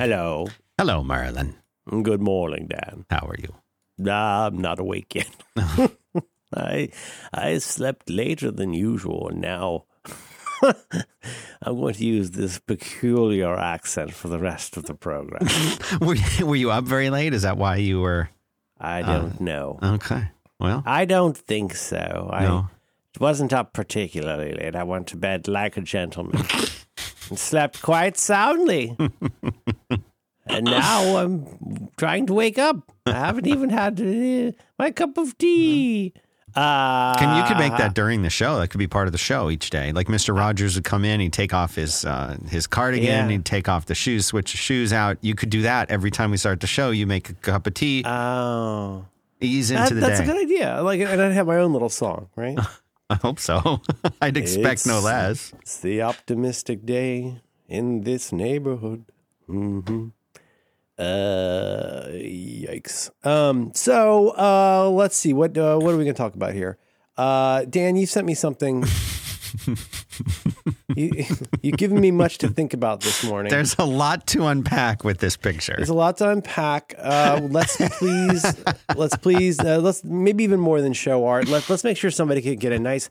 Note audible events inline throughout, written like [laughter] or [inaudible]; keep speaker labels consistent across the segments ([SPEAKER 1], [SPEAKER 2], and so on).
[SPEAKER 1] Hello.
[SPEAKER 2] Hello, Merlin.
[SPEAKER 1] Good morning, Dan.
[SPEAKER 2] How are you?
[SPEAKER 1] Nah, I'm not awake yet. [laughs] [laughs] I I slept later than usual, and now [laughs] I'm going to use this peculiar accent for the rest of the program.
[SPEAKER 2] were, you, were you up very late? Is that why you were?
[SPEAKER 1] I uh, don't know.
[SPEAKER 2] Okay. Well,
[SPEAKER 1] I don't think so. I wasn't up particularly late. I went to bed like a gentleman and slept quite soundly. [laughs] and now I'm trying to wake up. I haven't even had uh, my cup of tea. Uh,
[SPEAKER 2] Can you could make that during the show? That could be part of the show each day. Like Mister Rogers would come in, he'd take off his uh, his cardigan,
[SPEAKER 1] Yeah.
[SPEAKER 2] he'd take off the shoes, switch the shoes out. You could do that every time we start the show. You make a cup of tea,
[SPEAKER 1] Oh,
[SPEAKER 2] ease
[SPEAKER 1] That-
[SPEAKER 2] into the
[SPEAKER 1] that's
[SPEAKER 2] day.
[SPEAKER 1] a good idea. Like, and I'd have my own little song, right? [laughs] [laughs]
[SPEAKER 2] I hope so. [laughs] I'd expect no less.
[SPEAKER 1] It's the optimistic day in this neighborhood. hmm Uh, yikes. Um, so uh, let's see what uh, what are we going to talk about here? Uh, Dan, you sent me something. [laughs] you [laughs] you've given me much to think about this morning.
[SPEAKER 2] There's a lot to unpack with this picture.
[SPEAKER 1] There's a lot to unpack. Uh, let's please, let's please, uh, let's maybe even more than show art. Let, let's make sure somebody can get a nice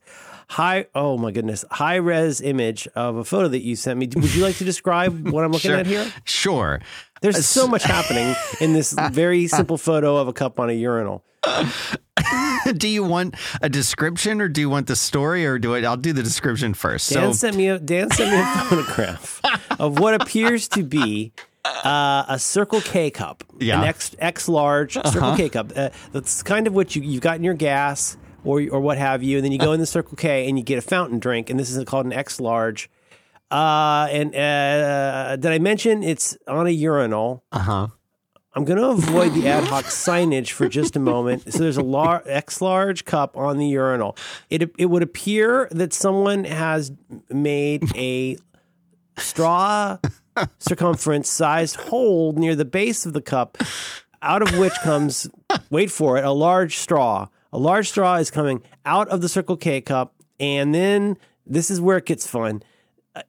[SPEAKER 1] high. Oh my goodness, high res image of a photo that you sent me. Would you like to describe what I'm looking
[SPEAKER 2] Sure.
[SPEAKER 1] at here?
[SPEAKER 2] Sure.
[SPEAKER 1] There's so much happening in this very simple photo of a cup on a urinal. [laughs]
[SPEAKER 2] do you want a description or do you want the story or do I? I'll do the description first.
[SPEAKER 1] Dan
[SPEAKER 2] so
[SPEAKER 1] sent me a Dan sent me a [laughs] photograph of what appears to be uh, a Circle K cup,
[SPEAKER 2] Yeah. Uh-huh.
[SPEAKER 1] an X X large Circle K cup. Uh, that's kind of what you you've got in your gas or or what have you, and then you go in the Circle K and you get a fountain drink, and this is called an X large. Uh, and uh, did I mention it's on a urinal?
[SPEAKER 2] uh huh.
[SPEAKER 1] I'm going to avoid the ad hoc [laughs] signage for just a moment. So there's a lar- X large cup on the urinal. It it would appear that someone has made a straw [laughs] circumference sized hole near the base of the cup, out of which comes wait for it a large straw. A large straw is coming out of the Circle K cup, and then this is where it gets fun uh,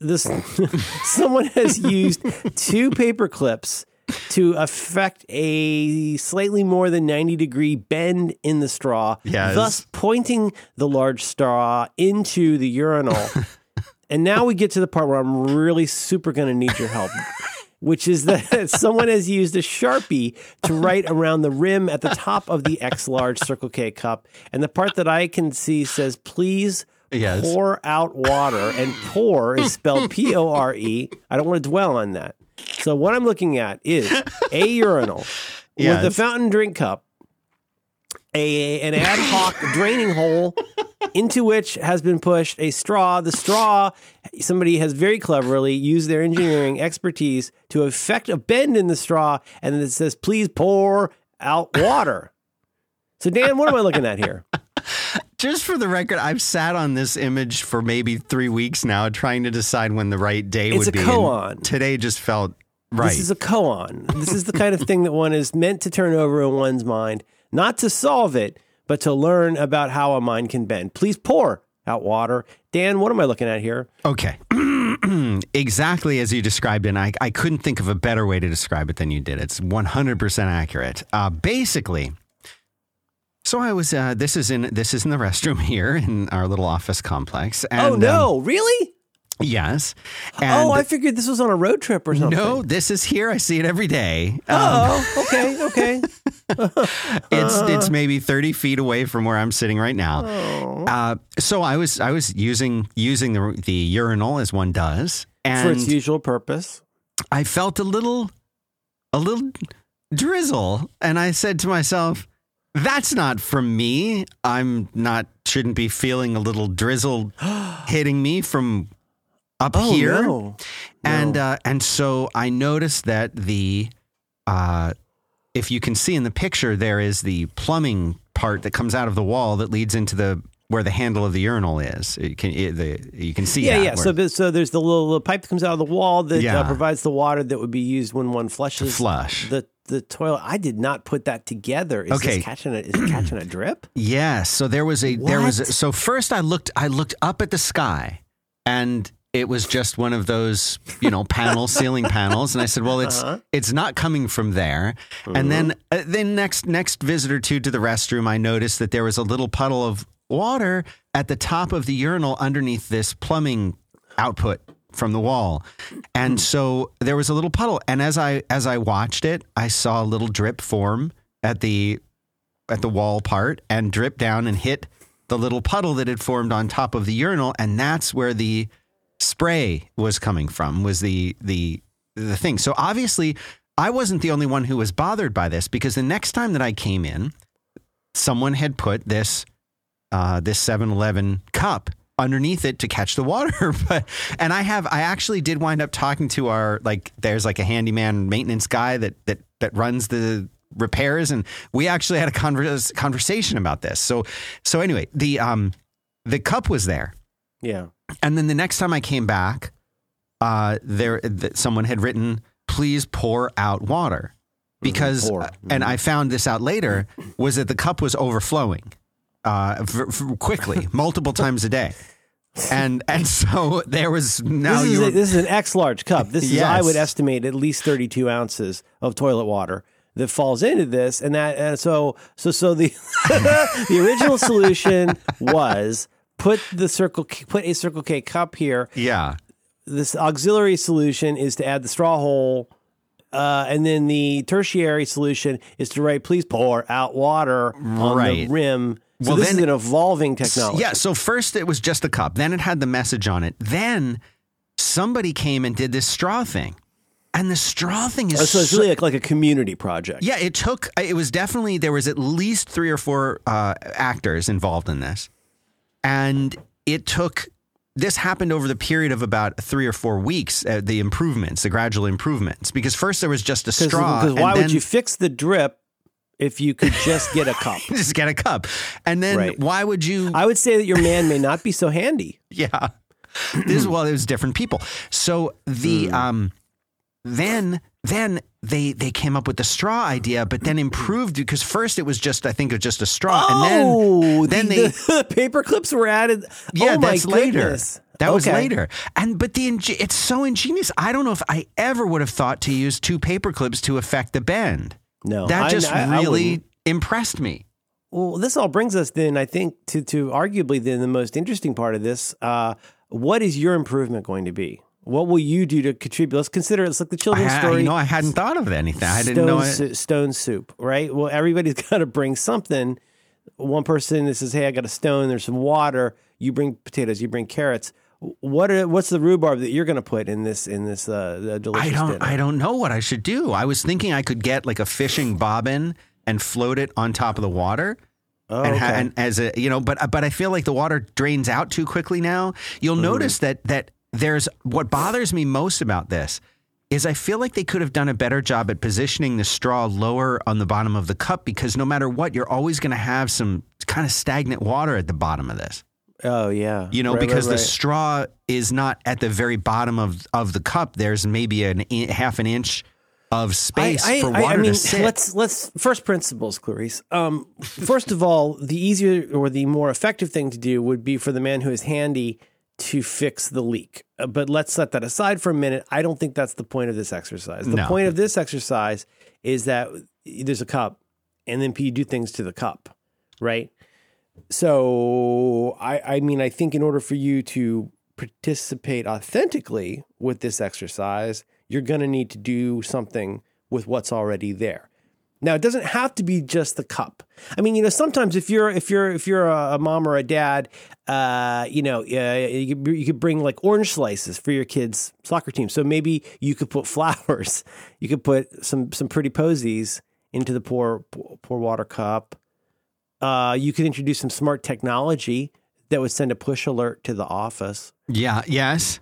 [SPEAKER 1] this [laughs] someone has used two paper clips to affect a slightly more than 90 degree bend in the straw
[SPEAKER 2] Yes.
[SPEAKER 1] thus pointing the large straw into the urinal [laughs] and now we get to the part where i'm really super going to need your help which is that [laughs] someone has used a sharpie to write around the rim at the top of the x large circle k cup and the part that i can see says please
[SPEAKER 2] Yes.
[SPEAKER 1] pour out water, and pour is spelled P O R E. I don't want to dwell on that. So what I'm looking at is a [laughs] urinal with a fountain drink cup, a an ad hoc [laughs] draining hole into which has been pushed a straw. The straw, somebody has very cleverly used their engineering [laughs] expertise to effect a bend in the straw, and it says, "Please pour out water." So Dan, what am I looking at here?
[SPEAKER 2] Just for the record, I've sat on this image for maybe three weeks now, trying to decide when the right day
[SPEAKER 1] It's
[SPEAKER 2] would
[SPEAKER 1] a
[SPEAKER 2] be. and
[SPEAKER 1] koan.
[SPEAKER 2] Today just felt right.
[SPEAKER 1] This is a koan. This is the kind of thing that one is meant to turn over in one's mind, not to solve it, but to learn about how a mind can bend. Please pour out water. Dan, what am I looking at here?
[SPEAKER 2] Okay. [clears throat] exactly as you described it. And I, I couldn't think of a better way to describe it than you did. It's 100% accurate. Uh, basically, so I was, uh, this is in, this is in the [laughs] restroom here in our little office complex. And,
[SPEAKER 1] oh
[SPEAKER 2] um,
[SPEAKER 1] no, really?
[SPEAKER 2] yes.
[SPEAKER 1] oh, I figured this was on a road trip or something.
[SPEAKER 2] no, this is here. I see it every day. Um,
[SPEAKER 1] Oh, [laughs] okay, okay. [laughs]
[SPEAKER 2] it's it's maybe 30 feet away from where I'm sitting right now.
[SPEAKER 1] Oh.
[SPEAKER 2] Uh, so I was I was using using the the urinal as one does,
[SPEAKER 1] For its usual purpose.
[SPEAKER 2] I felt a little a little drizzle, and I said to myself, "That's not from me. I'm not shouldn't be feeling a little drizzle [gasps] hitting me from up
[SPEAKER 1] Oh
[SPEAKER 2] here."
[SPEAKER 1] no.
[SPEAKER 2] And
[SPEAKER 1] No.
[SPEAKER 2] uh, and so I noticed that the uh, if you can see in the picture, there is the plumbing part that comes out of the wall that leads into the where the handle of the urinal is. You can it, the, you can see
[SPEAKER 1] Yeah,
[SPEAKER 2] that
[SPEAKER 1] yeah.
[SPEAKER 2] where-
[SPEAKER 1] So, so there's the little, little pipe that comes out of the wall that
[SPEAKER 2] Yeah.
[SPEAKER 1] uh, provides the water that would be used when one flushes
[SPEAKER 2] flush.
[SPEAKER 1] the the toilet. I did not put that together. Is
[SPEAKER 2] Okay.
[SPEAKER 1] this catching a is it catching a drip? [clears throat]
[SPEAKER 2] Yes. So there was a there was a, so first I looked I looked up at the sky and it was just one of those, you know, panel [laughs] ceiling panels, and I said, "Well, it's
[SPEAKER 1] Uh-huh.
[SPEAKER 2] it's not coming from there." And then uh, then next next visit or two to the restroom, I noticed that there was a little puddle of water at the top of the urinal underneath this plumbing output from the wall. And so there was a little puddle, and as I as I watched it, I saw a little drip form at the at the wall part and drip down and hit the little puddle that had formed on top of the urinal. And that's where the spray was coming from was the the the thing. So obviously i wasn't the only one who was bothered by this because the next time that i came in someone had put this uh, this 7-eleven cup underneath it to catch the water. [laughs] But and i have i actually did wind up talking to our like there's like a handyman maintenance guy that that that runs the repairs. And we actually had a converse, conversation about this. So so anyway the um the cup was there.
[SPEAKER 1] Yeah.
[SPEAKER 2] and then the next time I came back, uh, there th- someone had written, "Please pour out water," because
[SPEAKER 1] pour.
[SPEAKER 2] uh, and I found this out later was that the cup was overflowing uh, quickly, [laughs] multiple times a day, and and so there was now
[SPEAKER 1] This is,
[SPEAKER 2] you
[SPEAKER 1] a, this is an X large cup. This is, I would estimate, at least 32 ounces of toilet water that falls into this. And that, and so, so, so the, [laughs] the original solution was put the circle, put a Circle K cup here.
[SPEAKER 2] yeah
[SPEAKER 1] This auxiliary solution is to add the straw hole. Uh, and then the tertiary solution is to write, please pour out water on
[SPEAKER 2] Right.
[SPEAKER 1] the rim. So
[SPEAKER 2] Well,
[SPEAKER 1] this
[SPEAKER 2] then-
[SPEAKER 1] is an evolving technology.
[SPEAKER 2] Yeah. So first it was just a cup. Then it had the message on it. Then somebody came and did this straw thing, and the straw thing is
[SPEAKER 1] Oh, So it's really like, like a community project.
[SPEAKER 2] Yeah, it took. It was definitely there was at least three or four uh, actors involved in this, and it took. This happened over the period of about three or four weeks. Uh, the improvements, the gradual improvements, because first there was just a straw.
[SPEAKER 1] Because why would you fix the drip if you could just get a cup? [laughs]
[SPEAKER 2] just get a cup? And then
[SPEAKER 1] Right.
[SPEAKER 2] why would you?
[SPEAKER 1] I would say that your man may not be so handy. [laughs]
[SPEAKER 2] Yeah. This is well, it was different people. So the
[SPEAKER 1] Hmm.
[SPEAKER 2] um then then they they came up with the straw idea, but then improved because first it was just I think it was just a straw,
[SPEAKER 1] oh,
[SPEAKER 2] and then then
[SPEAKER 1] the,
[SPEAKER 2] they [laughs]
[SPEAKER 1] the paper clips were added.
[SPEAKER 2] yeah
[SPEAKER 1] oh my
[SPEAKER 2] that's later. That was later, and but the it's so ingenious. I don't know if I ever would have thought to use two paper clips to affect the bend.
[SPEAKER 1] No,
[SPEAKER 2] that just
[SPEAKER 1] I- I
[SPEAKER 2] really
[SPEAKER 1] wouldn't.
[SPEAKER 2] impressed me.
[SPEAKER 1] Well, this all brings us then, I think, to to arguably then the most interesting part of this. Uh, what is your improvement going to be? What will you do to contribute? Let's consider it's like the
[SPEAKER 2] I,
[SPEAKER 1] children's
[SPEAKER 2] ha-
[SPEAKER 1] story.
[SPEAKER 2] you know, I hadn't thought of anything. I didn't know. It.
[SPEAKER 1] su- stone soup, right? Well, everybody's [laughs] got to bring something. One person that says, "Hey, I got a stone. There's some water." You bring potatoes. You bring carrots. What are, what's the rhubarb that you're going to put in this in this uh, the delicious
[SPEAKER 2] I don't
[SPEAKER 1] dinner?
[SPEAKER 2] I don't know what I should do. I was thinking I could get like a fishing bobbin and float it on top of the water.
[SPEAKER 1] oh,
[SPEAKER 2] and, ha- and as a you know, but but I feel like the water drains out too quickly now. You'll
[SPEAKER 1] Mm-hmm.
[SPEAKER 2] notice that that there's what bothers me most about this is I feel like they could have done a better job at positioning the straw lower on the bottom of the cup because no matter what, you're always going to have some kind of stagnant water at the bottom of this.
[SPEAKER 1] Oh yeah,
[SPEAKER 2] You know,
[SPEAKER 1] Right, right,
[SPEAKER 2] because the straw is not at the very bottom of, of the cup. There's maybe an in, half an inch of space
[SPEAKER 1] I,
[SPEAKER 2] for
[SPEAKER 1] I, I mean,
[SPEAKER 2] to sit.
[SPEAKER 1] let's let's first principles, Clarice. Um, first of all, the easier or the more effective thing to do would be for the man who is handy to fix the leak. Uh, but let's set that aside for a minute. I don't think that's the point of this exercise. The
[SPEAKER 2] No.
[SPEAKER 1] point of this exercise is that there's a cup, and then you do things to the cup, right? So I, I mean, I think in order for you to participate authentically with this exercise, you're going to need to do something with what's already there. Now, it doesn't have to be just the cup. I mean, you know, sometimes if you're if you're if you're a, mom or a dad, uh, you know, uh, you, could, you could bring like orange slices for your kids' soccer team. So maybe you could put [laughs] flowers. You could put some some pretty posies into the pour pour water cup. Uh, you could introduce some smart technology that would send a push alert to the office.
[SPEAKER 2] yeah, yes.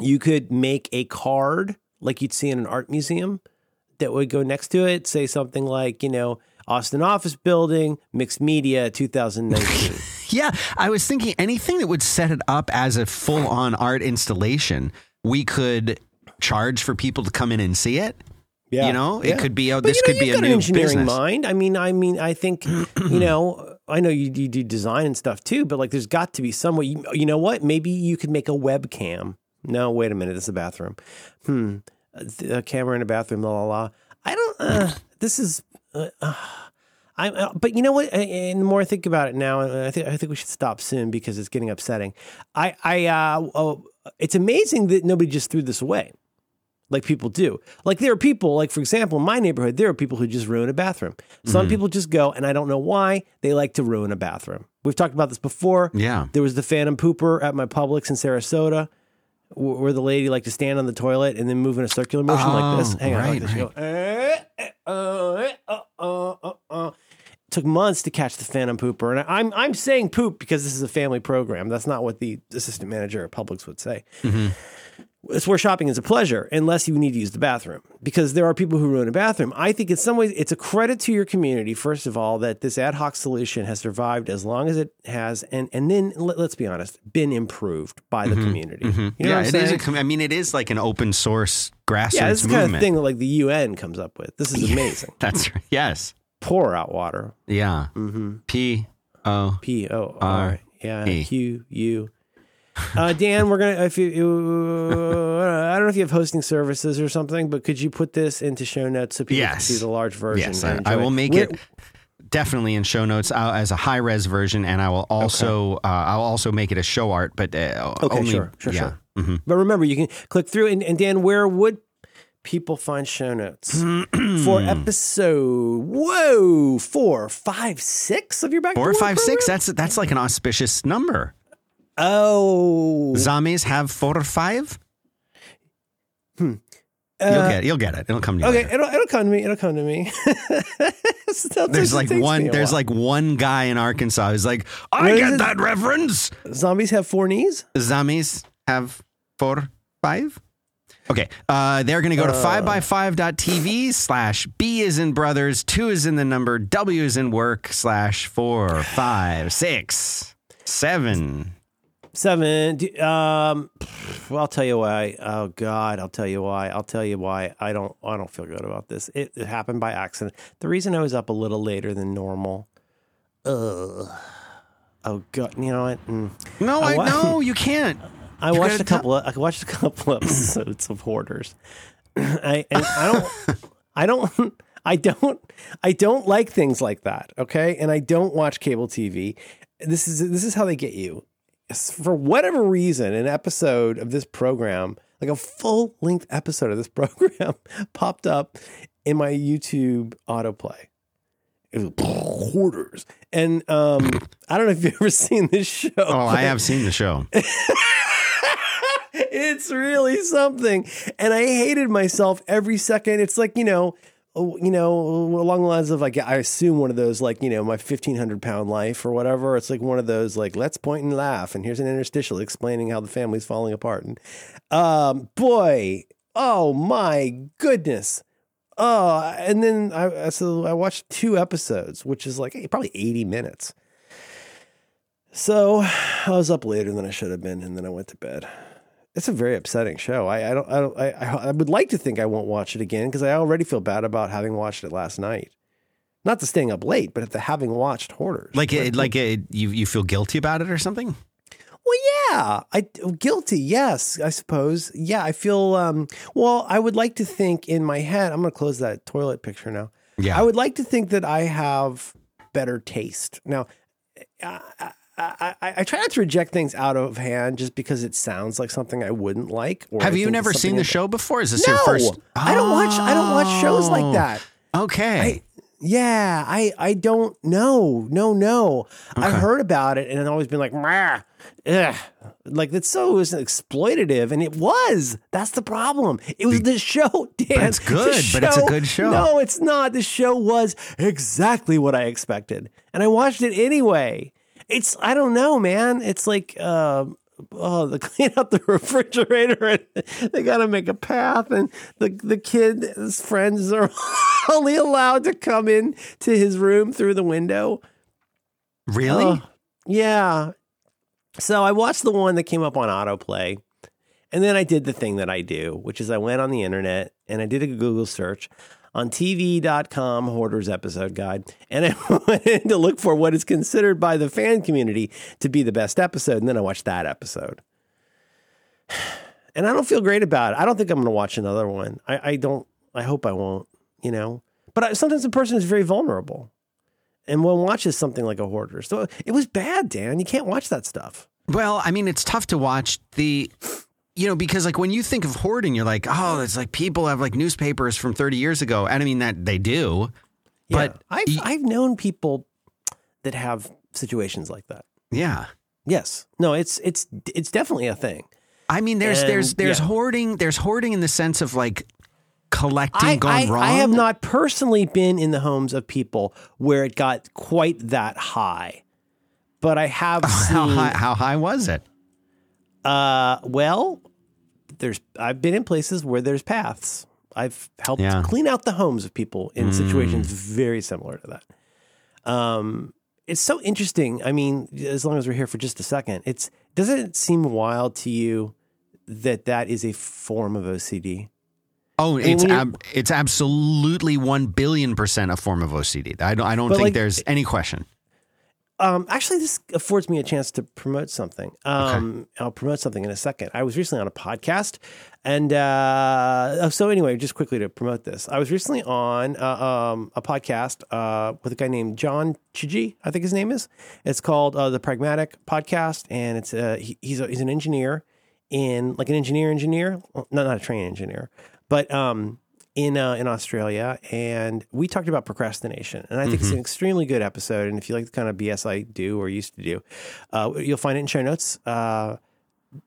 [SPEAKER 1] You could make a card like you'd see in an art museum that would go next to it, say something like, you know, Austin Office Building, Mixed Media 2019. [laughs]
[SPEAKER 2] Yeah, I was thinking anything that would set it up as a full on art installation, we could charge for people to come in and see it.
[SPEAKER 1] Yeah.
[SPEAKER 2] You know,
[SPEAKER 1] Yeah.
[SPEAKER 2] it could be, oh,
[SPEAKER 1] But
[SPEAKER 2] this
[SPEAKER 1] you know,
[SPEAKER 2] could be a
[SPEAKER 1] got
[SPEAKER 2] new
[SPEAKER 1] an engineering
[SPEAKER 2] business.
[SPEAKER 1] mind. I mean, I mean, I think, [clears throat] you know, I know you, you do design and stuff too, but like there's got to be some way. You, you know what? Maybe you could make a webcam. No, wait a minute. This is a bathroom. Hmm. A, a camera in a bathroom. La la la. I don't. Uh, this is. Uh, uh, I. Uh, but you know what? And the more I think about it now, I think I think we should stop soon because it's getting upsetting. I. I. Uh, oh, it's amazing that nobody just threw this away like people do. Like there are people, like for example, in my neighborhood, there are people who just ruin a bathroom. Some
[SPEAKER 2] Mm-hmm.
[SPEAKER 1] people just go, and I don't know why they like to ruin a bathroom. We've talked about this before.
[SPEAKER 2] Yeah.
[SPEAKER 1] There was the Phantom Pooper at my Publix in Sarasota, where the lady liked to stand on the toilet and then move in a circular motion like this.
[SPEAKER 2] Oh,
[SPEAKER 1] Hang on, like this. You go, "Eh, eh, uh, uh, uh, uh, uh." Took months to catch the Phantom Pooper, and I'm I'm saying poop because this is a family program. That's not what the assistant manager at Publix would say it's where shopping is a pleasure unless you need to use the bathroom because there are people who ruin a bathroom. I think in some ways it's a credit to your community, first of all, that this ad hoc solution has survived as long as it has, and and then let, us be honest, been improved by the community. You know
[SPEAKER 2] Mm-hmm. yeah, it is.
[SPEAKER 1] saying?
[SPEAKER 2] A, com- I mean, it is like an open source grassroots
[SPEAKER 1] yeah, this is
[SPEAKER 2] movement.
[SPEAKER 1] kind of thing that like the UN comes up with. This is [laughs] amazing.
[SPEAKER 2] That's right. Yes.
[SPEAKER 1] Pour out water.
[SPEAKER 2] Yeah.
[SPEAKER 1] Mm-hmm.
[SPEAKER 2] P O.
[SPEAKER 1] P O
[SPEAKER 2] R.
[SPEAKER 1] Yeah. Q U. Uh, Dan, we're gonna. If you, you- I don't know if you have hosting services or something, but could you put this into show notes so people can see the large version?
[SPEAKER 2] Yes, I, I will make
[SPEAKER 1] Where-
[SPEAKER 2] it definitely in show notes uh, as a high res version, and I will also uh, I'll also make it a show art, but uh,
[SPEAKER 1] Okay,
[SPEAKER 2] only
[SPEAKER 1] sure, sure,
[SPEAKER 2] yeah.
[SPEAKER 1] sure.
[SPEAKER 2] Mhm.
[SPEAKER 1] But remember, you can click through. And, and Dan, where would people find show notes [clears throat] for episode? Whoa, four, five, six of your back
[SPEAKER 2] Four, five, six. That's that's like an auspicious number.
[SPEAKER 1] Oh,
[SPEAKER 2] Zombies have four or five.
[SPEAKER 1] uh,
[SPEAKER 2] You'll get it. You'll get it. It'll come to you.
[SPEAKER 1] Okay,
[SPEAKER 2] later.
[SPEAKER 1] it'll it'll come to me. It'll come to me. [laughs]
[SPEAKER 2] There's like one. There's
[SPEAKER 1] while.
[SPEAKER 2] like one guy in Arkansas who's like, I
[SPEAKER 1] What
[SPEAKER 2] get that reference.
[SPEAKER 1] zombies have four knees.
[SPEAKER 2] Zombies have four, five. Okay, uh, they're going to go to 5by5.tv slash B is in brothers, 2 is in the number, W is in work, slash 4, 5, 6, 7.
[SPEAKER 1] Seven. Um, I'll tell you why. Oh God, I'll tell you why. I'll tell you why. I don't. I don't feel good about this. It, it happened by accident. The reason I was up a little later than normal. Ugh. Oh God. You know what? Mm.
[SPEAKER 2] No, I,
[SPEAKER 1] wa-
[SPEAKER 2] no, you can't. [laughs]
[SPEAKER 1] I
[SPEAKER 2] You
[SPEAKER 1] watched a couple. Of, I watched a couple episodes of Hoarders. [clears throat] I and I don't. [laughs] I don't. [laughs] I don't. I don't like things like that. Okay, and I don't watch cable TV. This is this is how they get you. For whatever reason, an episode of this program, like a full length episode of this [laughs] program, popped up in my YouTube autoplay. It was Hoarders, and um, I don't know if you've [laughs] ever seen this show.
[SPEAKER 2] Oh, I have seen the show. [laughs]
[SPEAKER 1] it's really something and i hated myself every second it's like you know you know along the lines of like i assume one of those like you know my 1500 pound life or whatever it's like one of those like let's point and laugh and here's an interstitial explaining how the family's falling apart and um boy oh my goodness oh and then i so i watched two episodes which is like probably 80 minutes so [sighs] I was up later than I should have been, and then I went to bed. It's a very upsetting show. I, I don't. I don't. I, I would like to think I won't watch it again because I already feel bad about having watched it last night. Not the staying up late, but at the having watched Hoarders.
[SPEAKER 2] Like, it, like it, you, you feel guilty about it or something?
[SPEAKER 1] Well, yeah, I guilty. Yes, I suppose. Yeah, I feel. Um, well, I would like to think in my head. I'm going to close that toilet picture now.
[SPEAKER 2] Yeah.
[SPEAKER 1] I would like to think that I have better taste. Now, I, I, I, I try not to reject things out of hand just because it sounds like something I wouldn't like.
[SPEAKER 2] Have you never seen the show before? Is this
[SPEAKER 1] No,
[SPEAKER 2] your first?
[SPEAKER 1] I don't watch. I don't watch shows like
[SPEAKER 2] Oh,
[SPEAKER 1] that.
[SPEAKER 2] Okay.
[SPEAKER 1] I, yeah, I I don't know. No, no. I heard about it and I've always been like, ugh. like that's so exploitative, and it was. That's the problem. It was the show, [laughs] Dan.
[SPEAKER 2] it's good,
[SPEAKER 1] The
[SPEAKER 2] but it's a good show.
[SPEAKER 1] No, it's not. The show was exactly what I expected, and I watched it anyway. It's I don't know, man. It's like. Uh, Oh, they [laughs] clean out the refrigerator and they got to make a path, and the the kid's friends are [laughs] only allowed to come in to his room through the window.
[SPEAKER 2] really?
[SPEAKER 1] Oh, yeah. So I watched the one that came up on autoplay. And then I did the thing that I do, which is I went on the internet and I did a Google search on TV.com Hoarders Episode Guide, and I [laughs] went to look for what is considered by the fan community to be the best episode, and then I watched that episode. [sighs] And I don't feel great about it. I don't think I'm going to watch another one. I, I don't. I hope I won't. You know, but I, sometimes a person is very vulnerable, and one watches something like a hoarder. So it was bad, Dan. You can't watch that stuff.
[SPEAKER 2] Well, I mean, it's tough to watch the, you know, because like when you think of hoarding, you're like, oh, it's like people have like newspapers from 30 years ago. And I mean, that they do. But.
[SPEAKER 1] I've,
[SPEAKER 2] y-
[SPEAKER 1] I've known people that have situations like that.
[SPEAKER 2] yeah.
[SPEAKER 1] Yes. No, it's it's it's definitely a thing.
[SPEAKER 2] I mean, there's there's
[SPEAKER 1] And,
[SPEAKER 2] there's
[SPEAKER 1] yeah.
[SPEAKER 2] hoarding. There's hoarding in the sense of like collecting
[SPEAKER 1] I,
[SPEAKER 2] gone
[SPEAKER 1] I,
[SPEAKER 2] wrong.
[SPEAKER 1] I have not personally been in the homes of people where it got quite that high, but I have [laughs]
[SPEAKER 2] How
[SPEAKER 1] seen.
[SPEAKER 2] high, how high was it?
[SPEAKER 1] Uh, well, there's I've been in places where there's paths. I've helped
[SPEAKER 2] Yeah.
[SPEAKER 1] clean out the homes of people in situations very similar to that. Um, it's so interesting. I mean, as long as we're here for just a second, it's doesn't it seem wild to you that that is a form of OCD?
[SPEAKER 2] Oh, it's ab- it's absolutely one billion percent a form of OCD. I don't I don't think
[SPEAKER 1] like-
[SPEAKER 2] there's any question.
[SPEAKER 1] Um, actually, this affords me a chance to promote something. Um, I'll promote something in a second. I was recently on a podcast, and uh, so anyway, just quickly to promote this, I was recently on uh, um, a podcast uh, with a guy named John Chidgey, I think his name is. It's called uh, the Pragmatic Podcast, and it's uh, he, he's a, he's an engineer in like an engineer engineer, well, not not a train engineer, but um, in uh, in Australia, and we talked about procrastination, and I think it's an extremely good episode. And if you like the kind of BS I do or used to do, uh, you'll find it in show notes. Uh,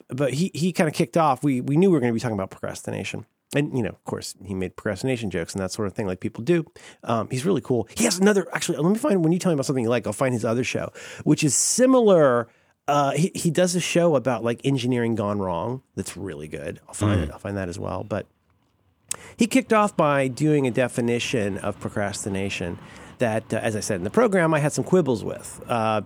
[SPEAKER 1] but he he kind of kicked off. We we knew we were going to be talking about procrastination. And you know, of course, he made procrastination jokes and that sort of thing, like people do. Um, he's really cool. He has another. Actually, let me find when you tell me about something you like. I'll find his other show, which is similar. Uh, he he does a show about like engineering gone wrong. That's really good. I'll find it. I'll find that as well. But he kicked off by doing a definition of procrastination that, uh, as I said in the program, I had some quibbles with. Uh,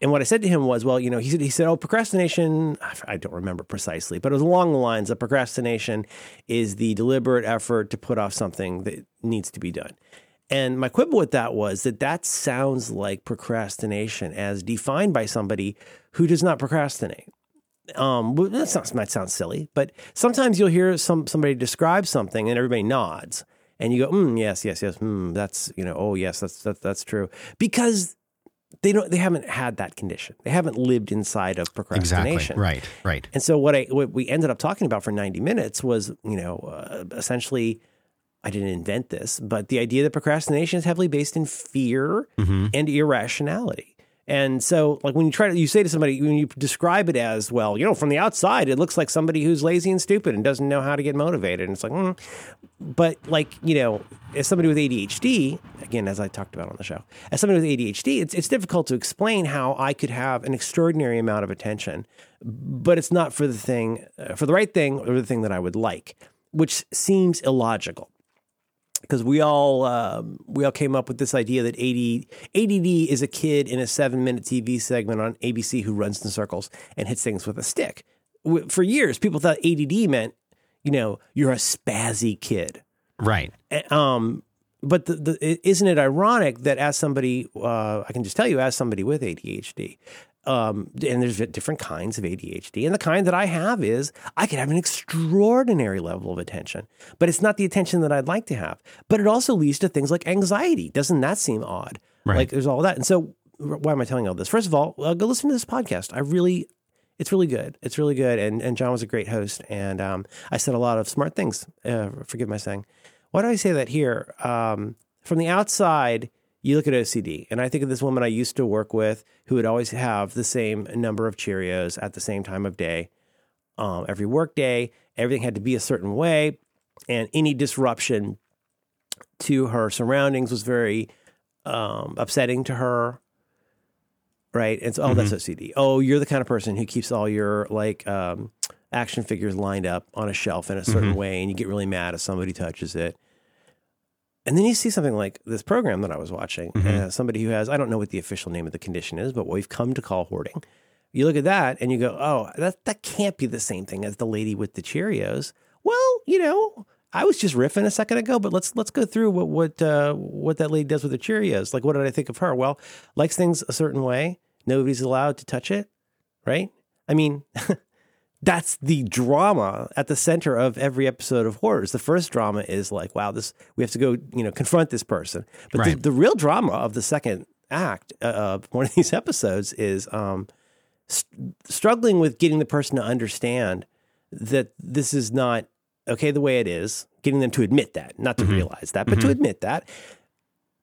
[SPEAKER 1] and what I said to him was, well, you know, he said, he said, oh, procrastination, I don't remember precisely, but it was along the lines of procrastination is the deliberate effort to put off something that needs to be done. And my quibble with that was that that sounds like procrastination as defined by somebody who does not procrastinate um well, that sounds might sound silly but sometimes you'll hear some somebody describe something and everybody nods and you go mm, yes yes yes mm, that's you know oh yes that's that's, that's true because they don't they haven't had that condition they haven't lived inside of
[SPEAKER 2] Exactly.
[SPEAKER 1] procrastination
[SPEAKER 2] Right. Right.
[SPEAKER 1] and so what I what we ended up talking about for 90 minutes was, you know, uh, essentially I didn't invent this, but the idea that procrastination is heavily based in fear and irrationality. And so like when you try to you say to somebody when you describe it as, well, you know, from the outside it looks like somebody who's lazy and stupid and doesn't know how to get motivated. And it's like, mm. but like, you know, as somebody with ADHD, again as I talked about on the show, as somebody with ADHD, it's it's difficult to explain how I could have an extraordinary amount of attention but it's not for the thing, uh, for the right thing or the thing that I would like, which seems illogical. Because we all um, we all came up with this idea that AD, ADD is a kid in a seven minute TV segment on ABC who runs in circles and hits things with a stick. For years, people thought ADD meant, you know, you're a spazzy kid.
[SPEAKER 2] Right.
[SPEAKER 1] Um, but the, the, isn't it ironic that as somebody, uh, I can just tell you, as somebody with ADHD, um, and there's different kinds of ADHD, and the kind that I have is I could have an extraordinary level of attention, but it's not the attention that I'd like to have. But it also leads to things like anxiety. Doesn't that seem odd?
[SPEAKER 2] Right.
[SPEAKER 1] Like there's all that, and so why am I telling all this? First of all, uh, go listen to this podcast. I really it's really good. It's really good. And and John was a great host. And um, I said a lot of smart things. Uh, forgive my saying. Why do I say that here? Um, from the outside, you look at OCD, and I think of this woman I used to work with who would always have the same number of Cheerios at the same time of day. Um, every workday, everything had to be a certain way, and any disruption to her surroundings was very um, upsetting to her right? And so, oh, that's OCD. Oh, you're the kind of person who keeps all your like um, action figures lined up on a shelf in a certain way, and you get really mad if somebody touches it. And then you see something like this program that I was watching, uh, somebody who has, I don't know what the official name of the condition is, but what we've come to call hoarding. You look at that and you go, oh, that, that can't be the same thing as the lady with the Cheerios. Well, you know, I was just riffing a second ago, but let's let's go through what what uh, what that lady does with the Cheerios. Like, what did I think of her? Well, likes things a certain way. Nobody's allowed to touch it, right? I mean, [laughs] that's the drama at the center of every episode of Hoarders. The first drama is like, wow, this we have to go, you know, confront this person. But
[SPEAKER 2] Right.
[SPEAKER 1] the, the real drama of the second act uh, of one of [laughs] these episodes is um, st- struggling with getting the person to understand that this is not okay the way it is. Getting them to admit that, not to realize that, but to admit that.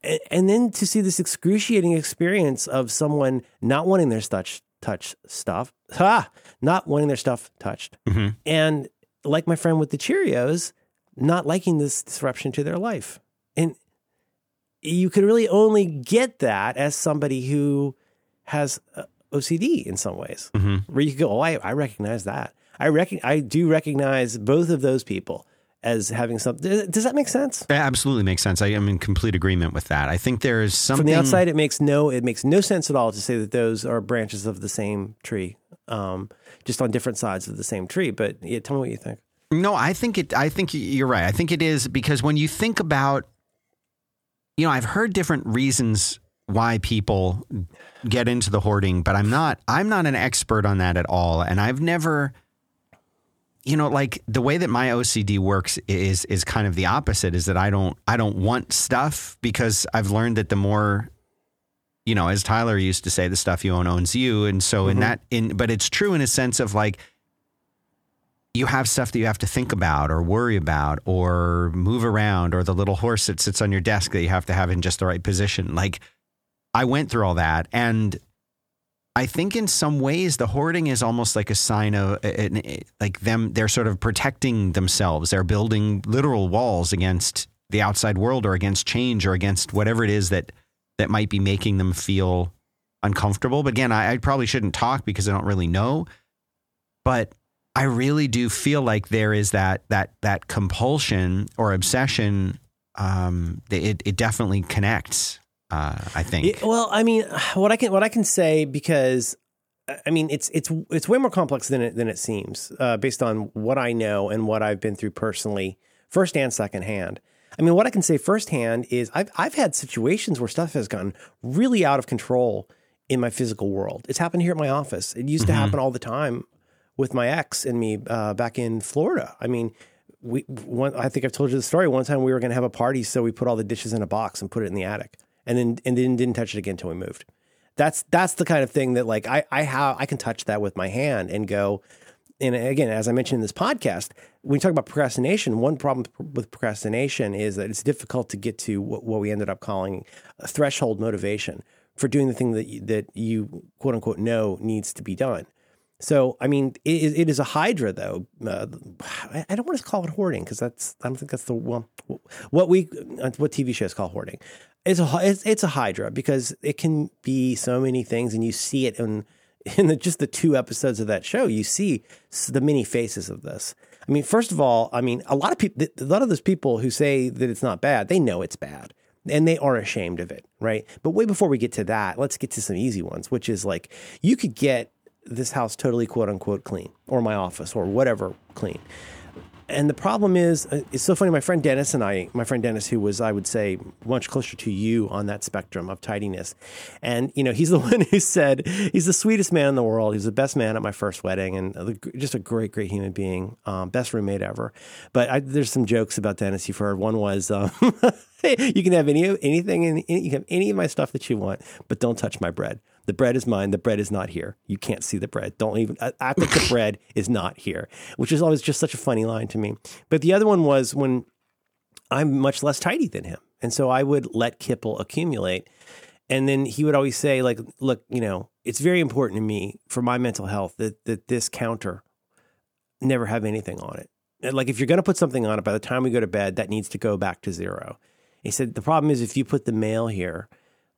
[SPEAKER 1] And, and then to see this excruciating experience of someone not wanting their touch touch stuff, ha, not wanting their stuff touched,
[SPEAKER 2] Mhm.
[SPEAKER 1] and like my friend with the Cheerios, not liking this disruption to their life, and you can really only get that as somebody who has uh, OCD in some ways,
[SPEAKER 2] Mhm.
[SPEAKER 1] where you go, oh, I, I recognize that. I reckon I do recognize both of those people as having something. Does that make sense?
[SPEAKER 2] That absolutely makes sense. I am in complete agreement with that. I think there is something
[SPEAKER 1] From the outside, it makes no it makes no sense at all to say that those are branches of the same tree, um, just on different sides of the same tree. But yeah, tell me what you think.
[SPEAKER 2] No, I think it. I think you're right. I think it is because when you think about, you know, I've heard different reasons why people get into the hoarding, but I'm not. I'm not an expert on that at all, and I've never. You know, like the way that my OCD works is is kind of the opposite. Is that I don't I don't want stuff because I've learned that the more you know, as Tyler used to say, the stuff you own owns you. And so in mm-hmm. that in but it's true in a sense of like you have stuff that you have to think about or worry about or move around or the little horse that sits on your desk that you have to have in just the right position. Like I went through all that and I think in some ways the hoarding is almost like a sign of like them they're sort of protecting themselves. They're building literal walls against the outside world or against change or against whatever it is that that might be making them feel uncomfortable. But again, I, I probably shouldn't talk because I don't really know. But I really do feel like there is that that that compulsion or obsession. Um, it it definitely connects. Uh, I think.
[SPEAKER 1] Yeah, well, I mean, [sighs] what I can what I can say because I mean it's it's it's way more complex than it than it seems uh, based on what I know and what I've been through personally, first and second hand. I mean, what I can say firsthand is I've I've had situations where stuff has gotten really out of control in my physical world. It's happened here at my office. It used to happen all the time with my ex and me uh, back in Florida. I mean, we one, I think I've told you the story. One time we were going to have a party, so we put all the dishes in a box and put it in the attic, and then and then didn't touch it again until we moved. That's that's the kind of thing that like I I have I can touch that with my hand and go. And again, as I mentioned in this podcast, when you talk about procrastination, one problem with procrastination is that it's difficult to get to what, what we ended up calling threshold motivation for doing the thing that you, that you quote unquote know needs to be done. So, I mean, it, is- it is a hydra, though. Uh, I don't want to call it hoarding because that's I don't think that's the well, what we uh, what TV shows call hoarding. It's a it's, it's a hydra because it can be so many things, and you see it in in the, just the two episodes of that show. You see the many faces of this. I mean, first of all, I mean, a lot of people, a lot of those people who say that it's not bad, they know it's bad and they are ashamed of it, right? But way before we get to that, let's get to some easy ones, which is like you could get this house totally quote unquote clean, or my office, or whatever clean. And the problem is, uh, it's so funny. My friend Dennis and I, my friend Dennis, who was, I would say, much closer to you on that spectrum of tidiness. And, you know, he's the [laughs] one who said, he's the sweetest man in the world. He's the best man at my first wedding and just a great, great human being. Um, best roommate ever. But I, there's some jokes about Dennis you've heard. One was, um, [laughs] you can have any, anything, any, you can have any of my stuff that you want, but don't touch my bread. The bread is mine. The bread is not here. You can't see the bread. Don't even act like the [laughs] bread is not here, which is always just such a funny line to me. But the other one was when I'm much less tidy than him. And so I would let Kipple accumulate. And then he would always say, like, look, you know, it's very important to me for my mental health that, that this counter never have anything on it. And, Like, if you're going to put something on it, by the time we go to bed, that needs to go back to zero. He said, the problem is if you put the mail here,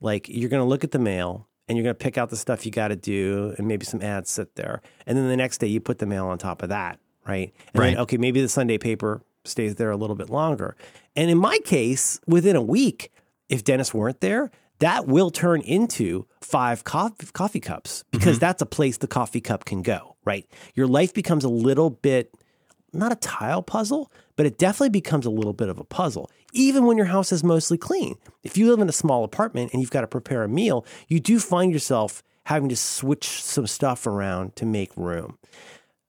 [SPEAKER 1] like, you're going to look at the mail and you're going to pick out the stuff you got to do and maybe some ads sit there. And then the next day you put the mail on top of that, right? And
[SPEAKER 2] Right.
[SPEAKER 1] then, okay, maybe the Sunday paper stays there a little bit longer. And in my case, within a week, if Dennis weren't there, that will turn into five coffee, coffee cups because mm-hmm. that's a place the coffee cup can go, right? Your life becomes a little bit not a tile puzzle, but it definitely becomes a little bit of a puzzle, even when your house is mostly clean. If you live in a small apartment and you've got to prepare a meal, you do find yourself having to switch some stuff around to make room.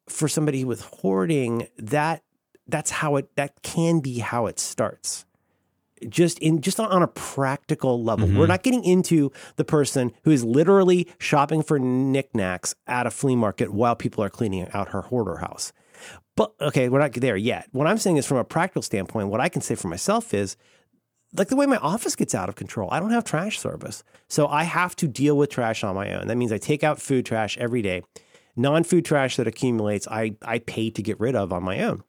[SPEAKER 1] For somebody with hoarding, that that's how it that can be how it starts just in just on a practical level. Mm-hmm. We're not getting into the person who is literally shopping for knickknacks at a flea market while people are cleaning out her hoarder house. But okay, we're not there yet. What I'm saying is from a practical standpoint, what I can say for myself is like the way my office gets out of control. I don't have trash service. So I have to deal with trash on my own. That means I take out food trash every day. Non-food trash that accumulates, I I pay to get rid of on my own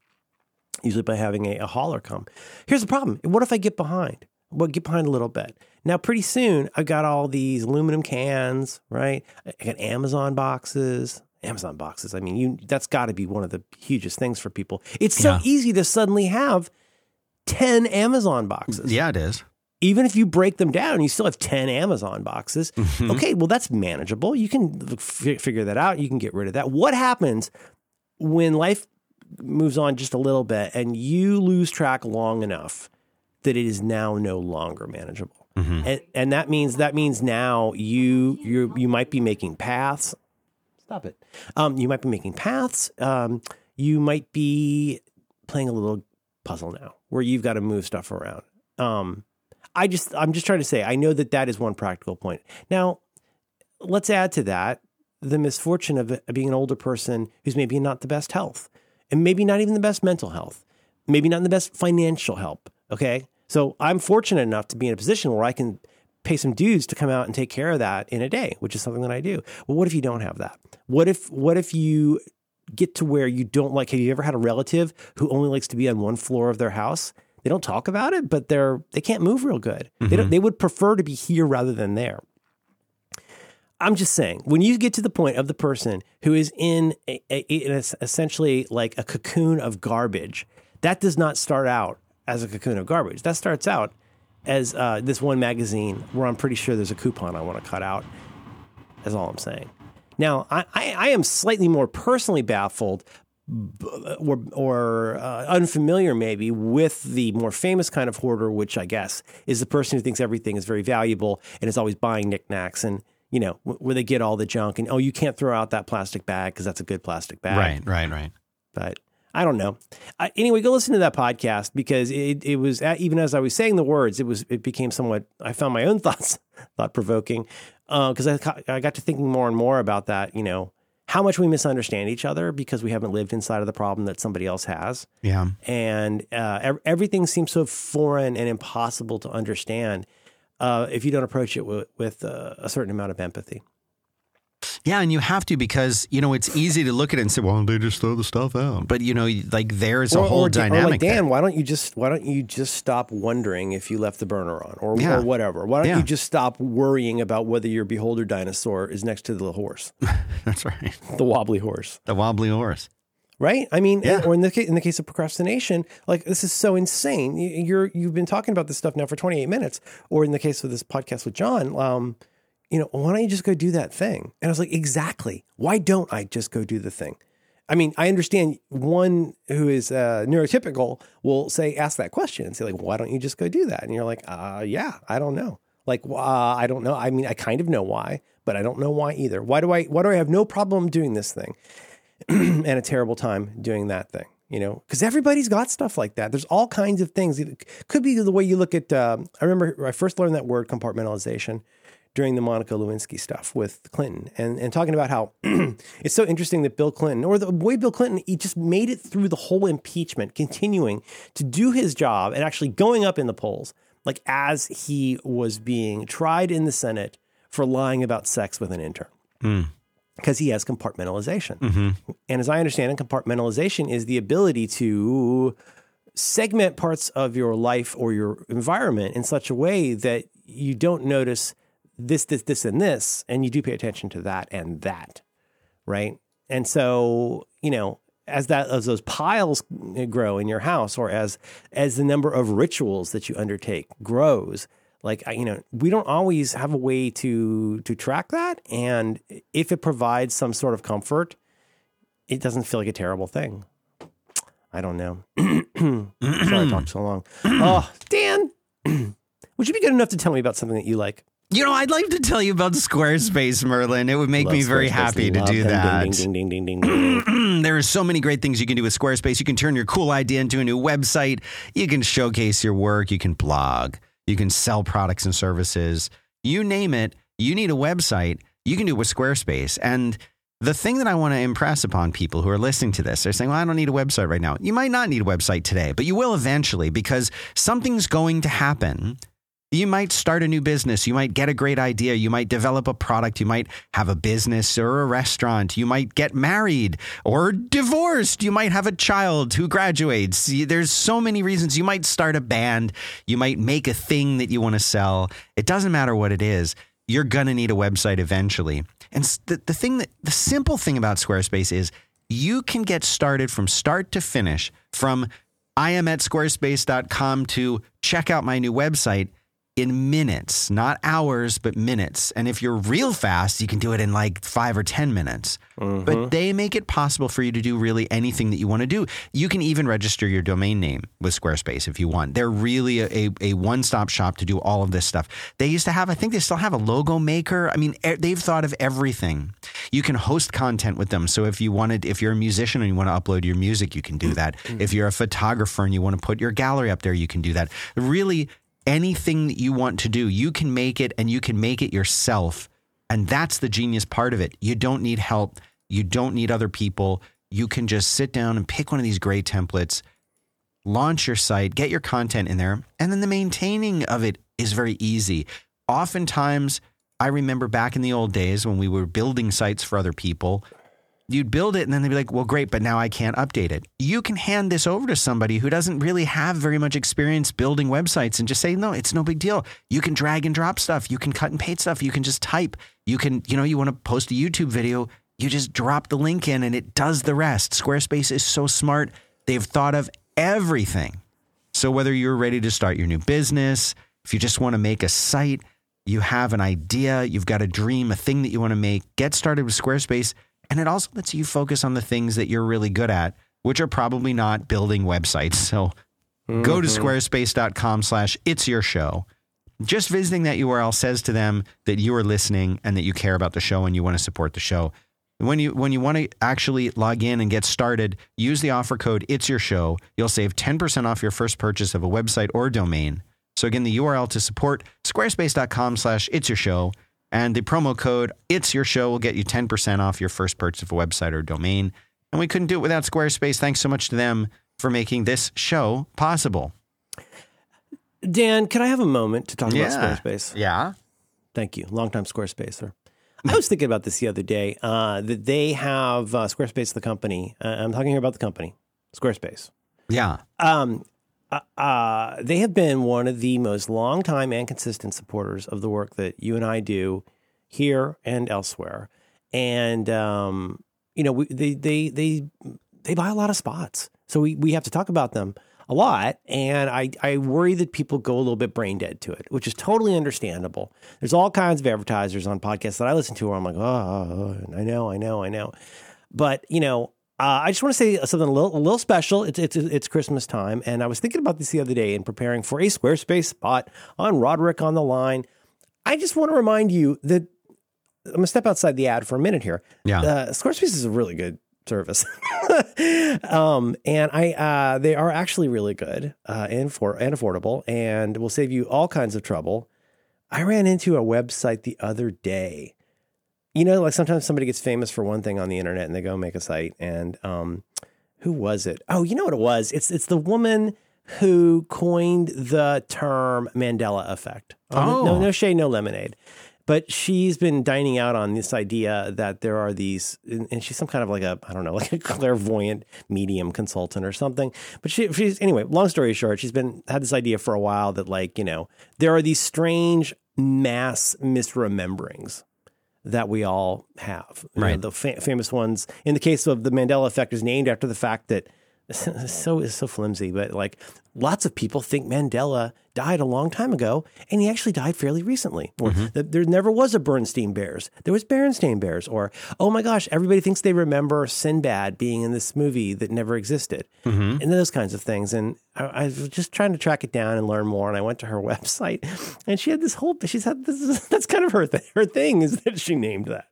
[SPEAKER 1] usually by having a, a hauler come. Here's the problem. What if I get behind? Well, get behind a little bit. Now, pretty soon, I've got all these aluminum cans, right? I got Amazon boxes. Amazon boxes. I mean, you that's got to be one of the hugest things for people. It's so yeah. easy to suddenly have 10 Amazon boxes.
[SPEAKER 2] Yeah, it is.
[SPEAKER 1] Even if you break them down, you still have 10 Amazon boxes. Mm-hmm. Okay, well, that's manageable. You can f- figure that out. You can get rid of that. What happens when life moves on just a little bit and you lose track long enough that it is now no longer manageable. Mm-hmm. And, and that means that means now you you you might be making paths. It. Um, you might be making paths. Um, you might be playing a little puzzle now where you've got to move stuff around. Um, I just I'm just trying to say I know that that is one practical point. Now, let's add to that the misfortune of being an older person who's maybe not the best health and maybe not even the best mental health, maybe not in the best financial help. Okay. So I'm fortunate enough to be in a position where I can pay some dudes to come out and take care of that in a day, which is something that I do. Well, what if you don't have that? What if what if you get to where you don't like have you ever had a relative who only likes to be on one floor of their house? They don't talk about it, but they're they can't move real good. Mm-hmm. They, they would prefer to be here rather than there. I'm just saying, when you get to the point of the person who is in a, a, a, essentially like a cocoon of garbage, that does not start out as a cocoon of garbage. That starts out as uh, this one magazine where I'm pretty sure there's a coupon I want to cut out. That's all I'm saying. Now, I, I, I am slightly more personally baffled or, or uh, unfamiliar maybe with the more famous kind of hoarder, which I guess is the person who thinks everything is very valuable and is always buying knickknacks and you know, where they get all the junk and, oh, you can't throw out that plastic bag because that's a good plastic bag.
[SPEAKER 2] Right, right, right.
[SPEAKER 1] But I don't know. Uh, anyway, go listen to that podcast because it, it was, even as I was saying the words, it was, it became somewhat, I found my own [laughs] thoughts thought provoking because uh, I, I got to thinking more and more about that, you know, how much we misunderstand each other because we haven't lived inside of the problem that somebody else has.
[SPEAKER 2] Yeah.
[SPEAKER 1] And uh, everything seems so foreign and impossible to understand uh, if you don't approach it with, with uh, a certain amount of empathy.
[SPEAKER 2] Yeah, and you have to because you know it's easy to look at it and say, "Well, they just throw the stuff out." But you know, like there's or, a whole
[SPEAKER 1] or,
[SPEAKER 2] dynamic.
[SPEAKER 1] Or like Dan, there. why don't you just why don't you just stop wondering if you left the burner on, or, yeah. or whatever? Why don't yeah. you just stop worrying about whether your beholder dinosaur is next to the horse? [laughs]
[SPEAKER 2] That's right,
[SPEAKER 1] the wobbly horse.
[SPEAKER 2] The wobbly horse
[SPEAKER 1] right? I mean, yeah. or in the case, in the case of procrastination, like this is so insane. You're you've been talking about this stuff now for 28 minutes, or in the case of this podcast with John, um, you know, why don't you just go do that thing? And I was like, exactly. Why don't I just go do the thing? I mean, I understand one who is uh, neurotypical will say, ask that question and say, like, why don't you just go do that? And you're like, uh, yeah, I don't know. Like, uh, I don't know. I mean, I kind of know why, but I don't know why either. Why do I? Why do I have no problem doing this thing? [clears throat] and a terrible time doing that thing, you know, because everybody's got stuff like that. There's all kinds of things. It could be the way you look at, uh, I remember I first learned that word compartmentalization during the Monica Lewinsky stuff with Clinton and, and talking about how [clears throat] it's so interesting that Bill Clinton, or the way Bill Clinton, he just made it through the whole impeachment, continuing to do his job and actually going up in the polls, like as he was being tried in the Senate for lying about sex with an intern. Mm because he has compartmentalization. Mm-hmm. And as I understand it, compartmentalization is the ability to segment parts of your life or your environment in such a way that you don't notice this, this, this, and this, and you do pay attention to that and that, right? And so, you know, as that as those piles grow in your house, or as as the number of rituals that you undertake grows, like you know we don't always have a way to to track that and if it provides some sort of comfort it doesn't feel like a terrible thing I don't know. [clears throat] Sorry I talked so long. [clears throat] Oh, Dan, [clears throat] would you be good enough to tell me about something that you like?
[SPEAKER 2] You know, I'd like to tell you about Squarespace, Merlin. It would make
[SPEAKER 1] Love
[SPEAKER 2] me very happy to
[SPEAKER 1] Love
[SPEAKER 2] do
[SPEAKER 1] them.
[SPEAKER 2] that.
[SPEAKER 1] Ding, ding, ding, ding, ding, ding, ding. [clears throat]
[SPEAKER 2] there are so many great things you can do with Squarespace. You can turn your cool idea into a new website. You can showcase your work. You can blog. You can sell products and services. You name it. You need a website. You can do it with Squarespace. And the thing that I want to impress upon people who are listening to this, they're saying, well, I don't need a website right now. You might not need a website today, but you will eventually because something's going to happen. You might start a new business. You might get a great idea. You might develop a product. You might have a business or a restaurant. You might get married or divorced. You might have a child who graduates. There's so many reasons. You might start a band. You might make a thing that you want to sell. It doesn't matter what it is. You're going to need a website eventually. And the, the thing that the simple thing about Squarespace is you can get started from start to finish from I am at squarespace.com to check out my new website in minutes, not hours, but minutes. And if you're real fast, you can do it in like five or 10 minutes. But mm-hmm. they make it possible for you to do really anything that you want to do. You can even register your domain name with Squarespace if you want. They're really a, a, a one stop shop to do all of this stuff. They used to have, I think they still have a logo maker. I mean, they've thought of everything. You can host content with them. So if you wanted, if you're a musician and you want to upload your music, you can do that. Mm. If you're a photographer and you want to put your gallery up there, you can do that. Really, anything that you want to do, you can make it and you can make it yourself. And that's the genius part of it. You don't need help. You don't need other people. You can just sit down and pick one of these great templates, launch your site, get your content in there, and then the maintaining of it is very easy. Oftentimes, I remember back in the old days when we were building sites for other people, you'd build it and then they'd be like, well, great, but now I can't update it. You can hand this over to somebody who doesn't really have very much experience building websites and just say, no, it's no big deal. You can drag and drop stuff. You can cut and paste stuff. You can just type. You can, you know, you want to post a YouTube video, you just drop the link in and it does the rest. Squarespace is so smart. They've thought of everything. So whether you're ready to start your new business, if you just want to make a site, you have an idea, you've got a dream, a thing that you want to make, get started with Squarespace. And it also lets you focus on the things that you're really good at, which are probably not building websites. So go to mm-hmm. squarespace.com slash it's your show. Just visiting that URL says to them that you are listening and that you care about the show and you want to support the show. When you when you want to actually log in and get started, use the offer code It's Your Show. You'll save 10% off your first purchase of a website or domain. So again, the URL to support squarespace.com slash it's your show. And the promo code It's Your Show will get you 10% off your first purchase of a website or domain. And we couldn't do it without Squarespace. Thanks so much to them for making this show possible.
[SPEAKER 1] Dan, can I have a moment to talk about Squarespace?
[SPEAKER 2] Yeah.
[SPEAKER 1] Thank you. Longtime Squarespacer. I was thinking about this the other day uh, that they have uh, Squarespace, the company. Uh, I'm talking here about the company, Squarespace.
[SPEAKER 2] Yeah.
[SPEAKER 1] Um, uh, uh, they have been one of the most longtime and consistent supporters of the work that you and I do here and elsewhere. And um, you know, we, they they they they buy a lot of spots, so we we have to talk about them a lot. And I I worry that people go a little bit brain dead to it, which is totally understandable. There's all kinds of advertisers on podcasts that I listen to where I'm like, oh, I know, I know, I know, but you know. Uh, I just want to say something a little, a little special. It's, it's it's Christmas time, and I was thinking about this the other day in preparing for a Squarespace spot on Roderick on the line. I just want to remind you that I'm gonna step outside the ad for a minute here.
[SPEAKER 2] Yeah.
[SPEAKER 1] Uh, Squarespace is a really good service, [laughs] um, and I uh, they are actually really good uh, and for and affordable, and will save you all kinds of trouble. I ran into a website the other day. You know, like sometimes somebody gets famous for one thing on the internet, and they go make a site, and um, who was it? Oh, you know what it was? It's it's the woman who coined the term Mandela effect.
[SPEAKER 2] Oh.
[SPEAKER 1] no, no shade, no lemonade. But she's been dining out on this idea that there are these, and she's some kind of like a, I don't know, [laughs] like a clairvoyant medium consultant or something. But she, she's anyway. Long story short, she's been had this idea for a while that like you know there are these strange mass misrememberings that we all have. You know,
[SPEAKER 2] Right.
[SPEAKER 1] the fa- famous ones. In the case of the Mandela effect, is named after the fact that [laughs] so is so flimsy, but like lots of people think Mandela died a long time ago, and he actually died fairly recently. Or
[SPEAKER 2] Mm-hmm.
[SPEAKER 1] there never was a Bernstein Bears. There was Berenstain Bears. Or, oh my gosh, everybody thinks they remember Sinbad being in this movie that never existed.
[SPEAKER 2] Mm-hmm.
[SPEAKER 1] And those kinds of things. And I, I was just trying to track it down and learn more. And I went to her [laughs] website, and she had this whole, she's had this, [laughs] that's kind of her, th- her thing is that she named that.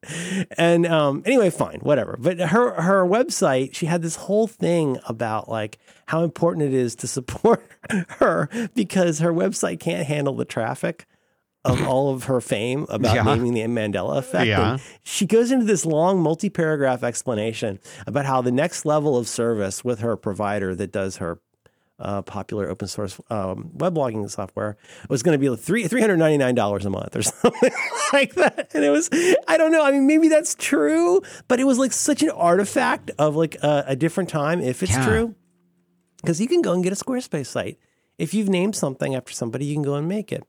[SPEAKER 1] And um, anyway, fine, whatever. But her, her website, she had this whole thing about like how important it is to support [laughs] her because her website can't handle the traffic of [laughs] all of her fame about
[SPEAKER 2] Yeah.
[SPEAKER 1] naming the Mandela effect.
[SPEAKER 2] Yeah.
[SPEAKER 1] And she goes into this long multi paragraph explanation about how the next level of service with her provider that does her uh, popular open source um, web blogging software was going to be like three three hundred ninety nine dollars a month or [laughs] something like that. And it was I don't know. I mean, maybe that's true, but it was like such an artifact of like a, a different time if it's
[SPEAKER 2] Yeah.
[SPEAKER 1] true, because you can go and get a Squarespace site if you've named something after somebody, you can go and make it.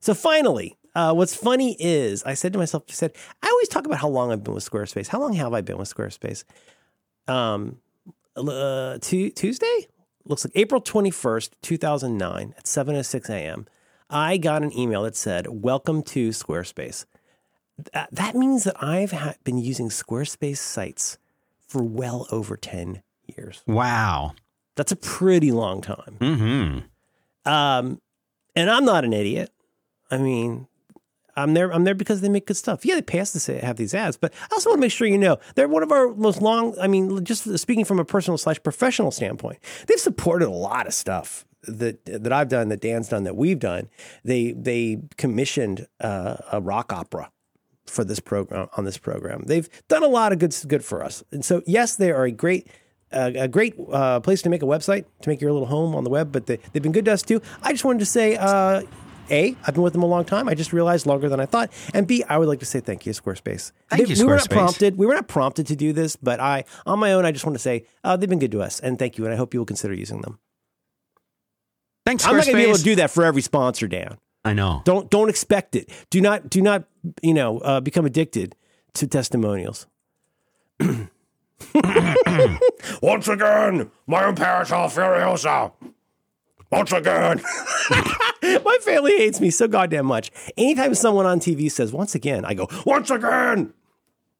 [SPEAKER 1] So finally. Uh, what's funny is I said to myself, I said, I always talk about how long I've been with Squarespace. How long have I been with Squarespace? Um, uh, Tu- Tuesday? Looks like April 21st, 2009 at 7.06 a.m. I got an email that said, welcome to Squarespace. That, that means that I've ha- been using Squarespace sites for well over 10 years.
[SPEAKER 2] Wow.
[SPEAKER 1] That's a pretty long time.
[SPEAKER 2] Mm-hmm.
[SPEAKER 1] Um, and I'm not an idiot. I mean, I'm there. I'm there because they make good stuff. Yeah, they pay us to have these ads, but I also want to make sure you know they're one of our most long. I mean, just speaking from a personal slash professional standpoint, they've supported a lot of stuff that that I've done, that Dan's done, that we've done. They they commissioned uh, a rock opera for this program on this program. They've done a lot of good good for us, and so yes, they are a great. Uh, a great uh, place to make a website to make your little home on the web, but they, they've been good to us too. I just wanted to say, uh, a, I've been with them a long time. I just realized longer than I thought. And B, I would like to say thank you, Squarespace.
[SPEAKER 2] Thank
[SPEAKER 1] They-
[SPEAKER 2] you,
[SPEAKER 1] We were not prompted. We were not prompted to do this, but I, on my own, I just want to say uh, they've been good to us, and thank you. And I hope you will consider using them.
[SPEAKER 2] Thanks,
[SPEAKER 1] I'm not going to be able to do that for every sponsor, Dan.
[SPEAKER 2] I know.
[SPEAKER 1] Don't don't expect it. Do not do not you know uh, become addicted to testimonials. [clears throat] [laughs] Once again, my Imperator Furiosa. Once again. [laughs] my family hates me so goddamn much. Anytime someone on TV says once again, I go, once again.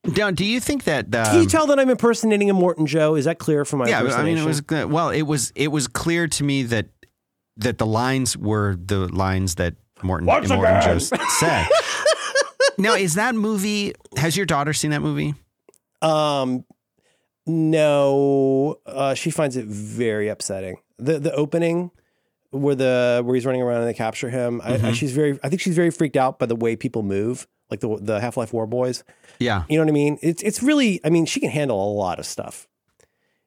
[SPEAKER 2] Now, do you think that? Um,
[SPEAKER 1] Can you tell that I'm impersonating Immortan Joe? Is that clear from my
[SPEAKER 2] yeah, I
[SPEAKER 1] impersonation?
[SPEAKER 2] mean, it was well, it was it was clear to me that that the lines were the lines that Morton
[SPEAKER 1] Once
[SPEAKER 2] Morton
[SPEAKER 1] again.
[SPEAKER 2] Joe said. [laughs] now, is that movie? Has your daughter seen that movie?
[SPEAKER 1] Um, no, uh, she finds it very upsetting. The the opening where the where he's running around and they capture him. I, I, she's very. I think she's very freaked out by the way people move, like the the Half Life War boys.
[SPEAKER 2] Yeah.
[SPEAKER 1] You know what I mean? It's it's really. I mean, she can handle a lot of stuff.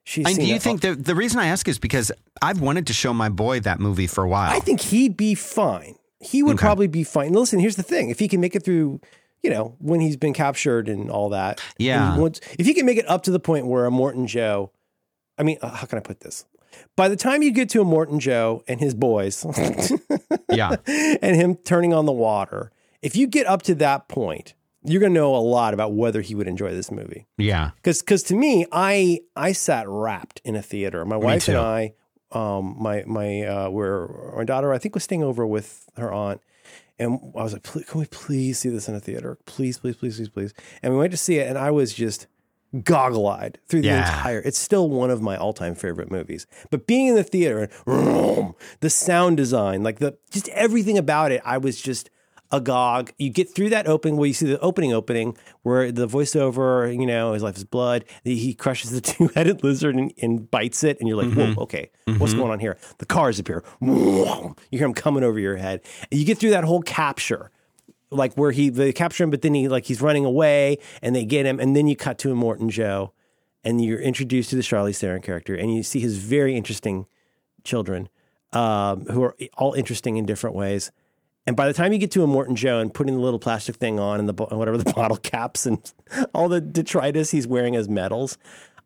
[SPEAKER 1] She's.
[SPEAKER 2] And do you think the the reason I ask is because I've wanted to show my boy that movie for a while.
[SPEAKER 1] I think he'd be fine. He would
[SPEAKER 2] Okay.
[SPEAKER 1] probably be fine. Listen, here's the thing: if he can make it through, you know, when he's been captured and all that,
[SPEAKER 2] Yeah.
[SPEAKER 1] if he can make it up to the point where Immortan Joe, I mean, uh, how can I put this? By the time you get to Immortan Joe and his boys, [laughs]
[SPEAKER 2] yeah. [laughs]
[SPEAKER 1] and him turning on the water, if you get up to that point, you're going to know a lot about whether he would enjoy this movie.
[SPEAKER 2] Yeah.
[SPEAKER 1] Because because to me, I I sat wrapped in a theater. My wife and. I, um, my my uh, were my daughter I think was staying over with her aunt, and I was like, can we please see this in a theater? Please, please, please, please, please. And we went to see it, and I was just goggle eyed through the
[SPEAKER 2] Yeah.
[SPEAKER 1] entire. It's still one of my all time favorite movies. But being in the theater, and the sound design, like the just everything about it, I was just agog. You get through that opening where you see the opening opening where the voiceover, you know, his life is blood. He crushes the [laughs] two headed lizard and, and bites it, and you're like, whoa, okay, what's going on here? The cars appear. You hear him coming over your head. And you get through that whole capture like where he they capture him, but then he like he's running away and they get him, and then you cut to Immortan Joe, and you're introduced to the Charlize Theron character, and you see his very interesting children, um, who are all interesting in different ways. And by the time you get to Immortan Joe and putting the little plastic thing on and the whatever the [laughs] bottle caps and all the detritus he's wearing as medals,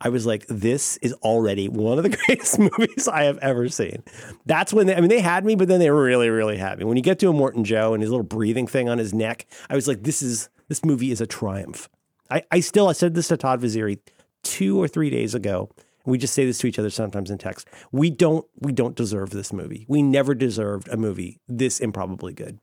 [SPEAKER 1] I was like, this is already one of the [laughs] greatest movies I have ever seen. That's when they, I mean, they had me, but then they really, really had me. When you get to Immortan Joe and his little breathing thing on his neck, I was like, this is, this movie is a triumph. I, I still, I said this to Todd Vaziri two or three days ago we just say this to each other sometimes in text. We don't we don't deserve this movie. We never deserved a movie this improbably good.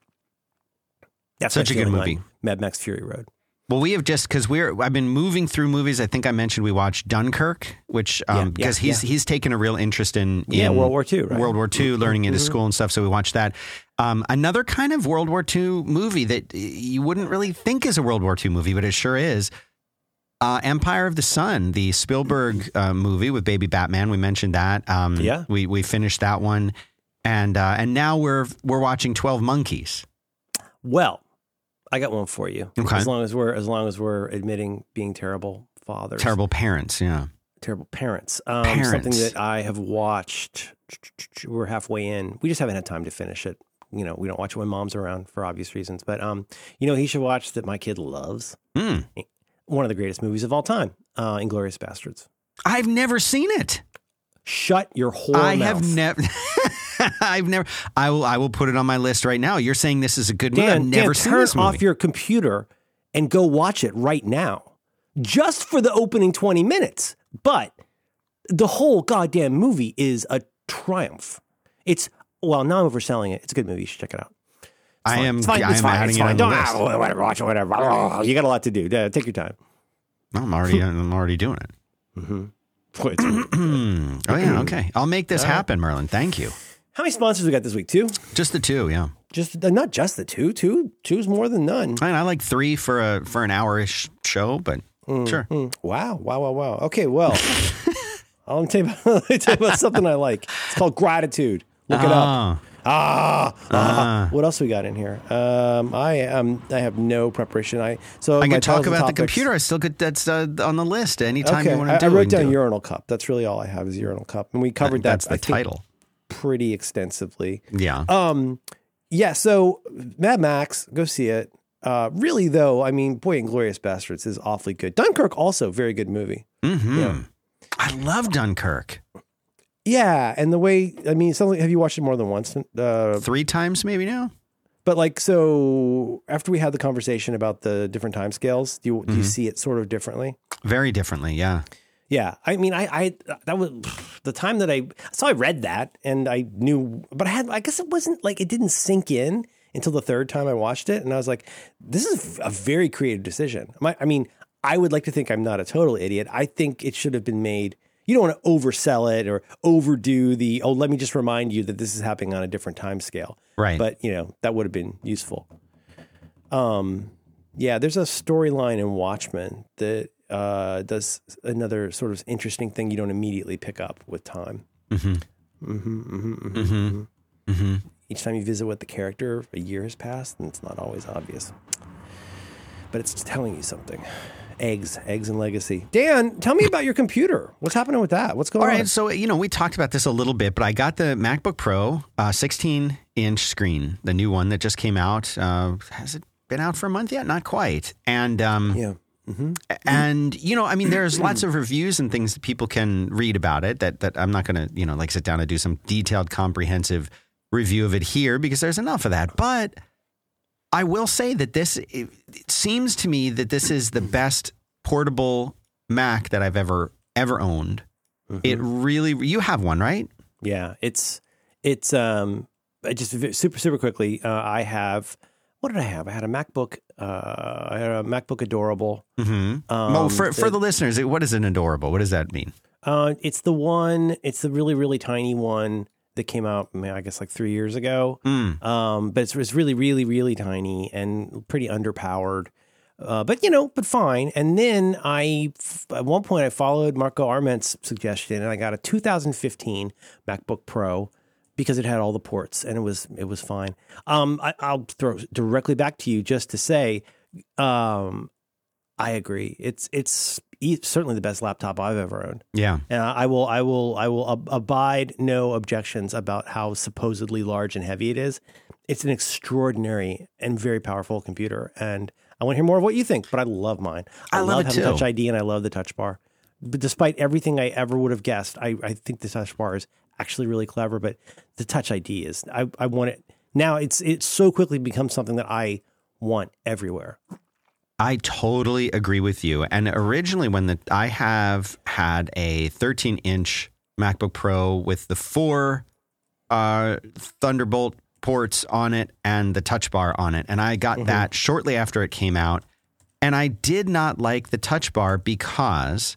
[SPEAKER 1] That's
[SPEAKER 2] Such a good movie.
[SPEAKER 1] Mad Max Fury Road.
[SPEAKER 2] Well, we have just because we're I've been moving through movies. I think I mentioned we watched Dunkirk, which um
[SPEAKER 1] Yeah, yeah,
[SPEAKER 2] because he's
[SPEAKER 1] yeah.
[SPEAKER 2] he's taken a real interest in,
[SPEAKER 1] Yeah, World War II, right? Mm-hmm.
[SPEAKER 2] World War II, learning into school and stuff. So we watched that. Um, another kind of World War II movie that you wouldn't really think is a World War II movie, but it sure is. Uh, Empire of the Sun, the Spielberg uh, movie with Baby Batman. We mentioned that. Um,
[SPEAKER 1] Yeah.
[SPEAKER 2] we we finished that one, and uh, and now we're we're watching Twelve Monkeys.
[SPEAKER 1] Well, I got one for you.
[SPEAKER 2] Okay.
[SPEAKER 1] As long as we're as long as we're admitting being terrible fathers,
[SPEAKER 2] Terrible parents, yeah.
[SPEAKER 1] terrible parents. Um,
[SPEAKER 2] Parents.
[SPEAKER 1] Something that I have watched. We're halfway in. We just haven't had time to finish it. You know, we don't watch it when mom's around for obvious reasons. But um, you know, he should watch that. My kid loves
[SPEAKER 2] Hmm.
[SPEAKER 1] One of the greatest movies of all time, uh, Inglourious Basterds.
[SPEAKER 2] I've never seen it.
[SPEAKER 1] Shut your whore
[SPEAKER 2] I
[SPEAKER 1] mouth.
[SPEAKER 2] have never. [laughs] I've never. I will. I will put it on my list right now. You're saying this is a good movie.
[SPEAKER 1] Dan,
[SPEAKER 2] I've never
[SPEAKER 1] Dan,
[SPEAKER 2] seen
[SPEAKER 1] turn
[SPEAKER 2] this movie.
[SPEAKER 1] off your computer and go watch it right now, just for the opening twenty minutes. But the whole goddamn movie is a triumph. It's well, now I'm overselling it. It's a good movie. You should check it out.
[SPEAKER 2] I am.
[SPEAKER 1] It's fine. It's fine. It's fine. Don't
[SPEAKER 2] list.
[SPEAKER 1] ah, whatever. Watch it. Whatever. Oh, You got a lot to do. Yeah, take your time.
[SPEAKER 2] I'm already. I'm already doing it.
[SPEAKER 1] It's-
[SPEAKER 2] Hmm. [clears throat] Oh yeah. Okay. I'll make this happen, Merlin. Thank you.
[SPEAKER 1] How many sponsors we got this week? Two.
[SPEAKER 2] Just the two. Yeah.
[SPEAKER 1] Just uh, not just the two. Two. Two's more than none.
[SPEAKER 2] I, mean, I like three for a for an hour-ish show, but sure.
[SPEAKER 1] Mm, Wow, wow, wow, wow. Okay, well, [laughs] I'll tell you, about, [laughs] let me tell you about something I like. It's called gratitude. Look it up.
[SPEAKER 2] Ah.
[SPEAKER 1] Ah. [laughs] What else we got in here? Um, I um, I have no preparation. I so
[SPEAKER 2] I can talk
[SPEAKER 1] and
[SPEAKER 2] about the computer. I still get That's uh, on the list. Anytime
[SPEAKER 1] Okay,
[SPEAKER 2] you want to
[SPEAKER 1] I
[SPEAKER 2] do
[SPEAKER 1] wrote down
[SPEAKER 2] do it.
[SPEAKER 1] urinal cup. That's really all I have is urinal cup, and we covered that.
[SPEAKER 2] That's the
[SPEAKER 1] I
[SPEAKER 2] title.
[SPEAKER 1] pretty extensively.
[SPEAKER 2] Yeah.
[SPEAKER 1] Um, yeah. So Mad Max, go see it. Uh, really though, I mean, boy, Inglourious Basterds is awfully good. Dunkirk also very good movie.
[SPEAKER 2] hmm
[SPEAKER 1] yeah.
[SPEAKER 2] I love Dunkirk.
[SPEAKER 1] Yeah, and the way I mean, something. Have you watched it more than once? Uh,
[SPEAKER 2] Three times maybe now.
[SPEAKER 1] but like, so after we had the conversation about the different time scales, do you do you see it sort of differently?
[SPEAKER 2] Very differently. Yeah.
[SPEAKER 1] Yeah, I mean, I, I that was the time that I so I read that and I knew, but I had I guess it wasn't like it didn't sink in until the third time I watched it, and I was like, this is a very creative decision. My, I mean, I would like to think I'm not a total idiot. I think it should have been made. You don't want to oversell it or overdo the. Oh, let me just remind you that this is happening on a different time scale.
[SPEAKER 2] Right.
[SPEAKER 1] But you know that would have been useful. Um, yeah, there's a storyline in Watchmen that uh, does another sort of interesting thing you don't immediately pick up with time.
[SPEAKER 2] Mm-hmm.
[SPEAKER 1] Mm-hmm, mm-hmm, mm-hmm,
[SPEAKER 2] Mm-hmm. Mm-hmm.
[SPEAKER 1] Each time you visit with the character, a year has passed, and it's not always obvious. But it's telling you something. Eggs, eggs, and legacy. Dan, tell me about your computer. What's happening with that? What's going
[SPEAKER 2] All
[SPEAKER 1] on?
[SPEAKER 2] right, so you know we talked about this a little bit, but I got the MacBook Pro, uh, 16 inch screen, the new one that just came out. Uh, has it been out for a month yet? Not quite. And um,
[SPEAKER 1] Yeah.
[SPEAKER 2] and you know, I mean, there's lots of reviews and things that people can read about it. That that I'm not going to you know like sit down and do some detailed, comprehensive review of it here because there's enough of that. But I will say that this it, it seems to me that this is the best portable Mac that I've ever ever owned. It really you have one, right?
[SPEAKER 1] Yeah, it's it's um I just super super quickly. Uh, I have what did I have? I had a MacBook. Uh, I had a MacBook Adorable.
[SPEAKER 2] Mm-hmm.
[SPEAKER 1] Um,
[SPEAKER 2] well, for for
[SPEAKER 1] the-
[SPEAKER 2] the listeners, what is an adorable? What does that mean?
[SPEAKER 1] Uh, it's the one. It's the really really tiny one that came out. I, mean, I guess like three years ago.
[SPEAKER 2] Mm.
[SPEAKER 1] Um, but it's, it's really really really tiny and pretty underpowered. Uh, but you know, but fine. And then I, f- at one point, I followed Marco Arment's suggestion, and I got a 2015 MacBook Pro because it had all the ports, and it was it was fine. Um, I, I'll throw directly back to you just to say, um, I agree. It's it's certainly the best laptop I've ever owned.
[SPEAKER 2] Yeah.
[SPEAKER 1] And I will, I will, I will ab- abide no objections about how supposedly large and heavy it is. It's an extraordinary and very powerful computer, and I want to hear more of what you think. But I love mine.
[SPEAKER 2] I love it too.
[SPEAKER 1] Touch ID, and I love the Touch Bar. But despite everything I ever would have guessed, I, I think the Touch Bar is actually really clever. But the Touch ID is, I, I want it now. It's it's so quickly become something that I want everywhere.
[SPEAKER 2] I totally agree with you. And originally, when the I have had a 13 inch MacBook Pro with the four uh, Thunderbolt ports on it and the touch bar on it. And I got mm-hmm. that shortly after it came out. And I did not like the touch bar because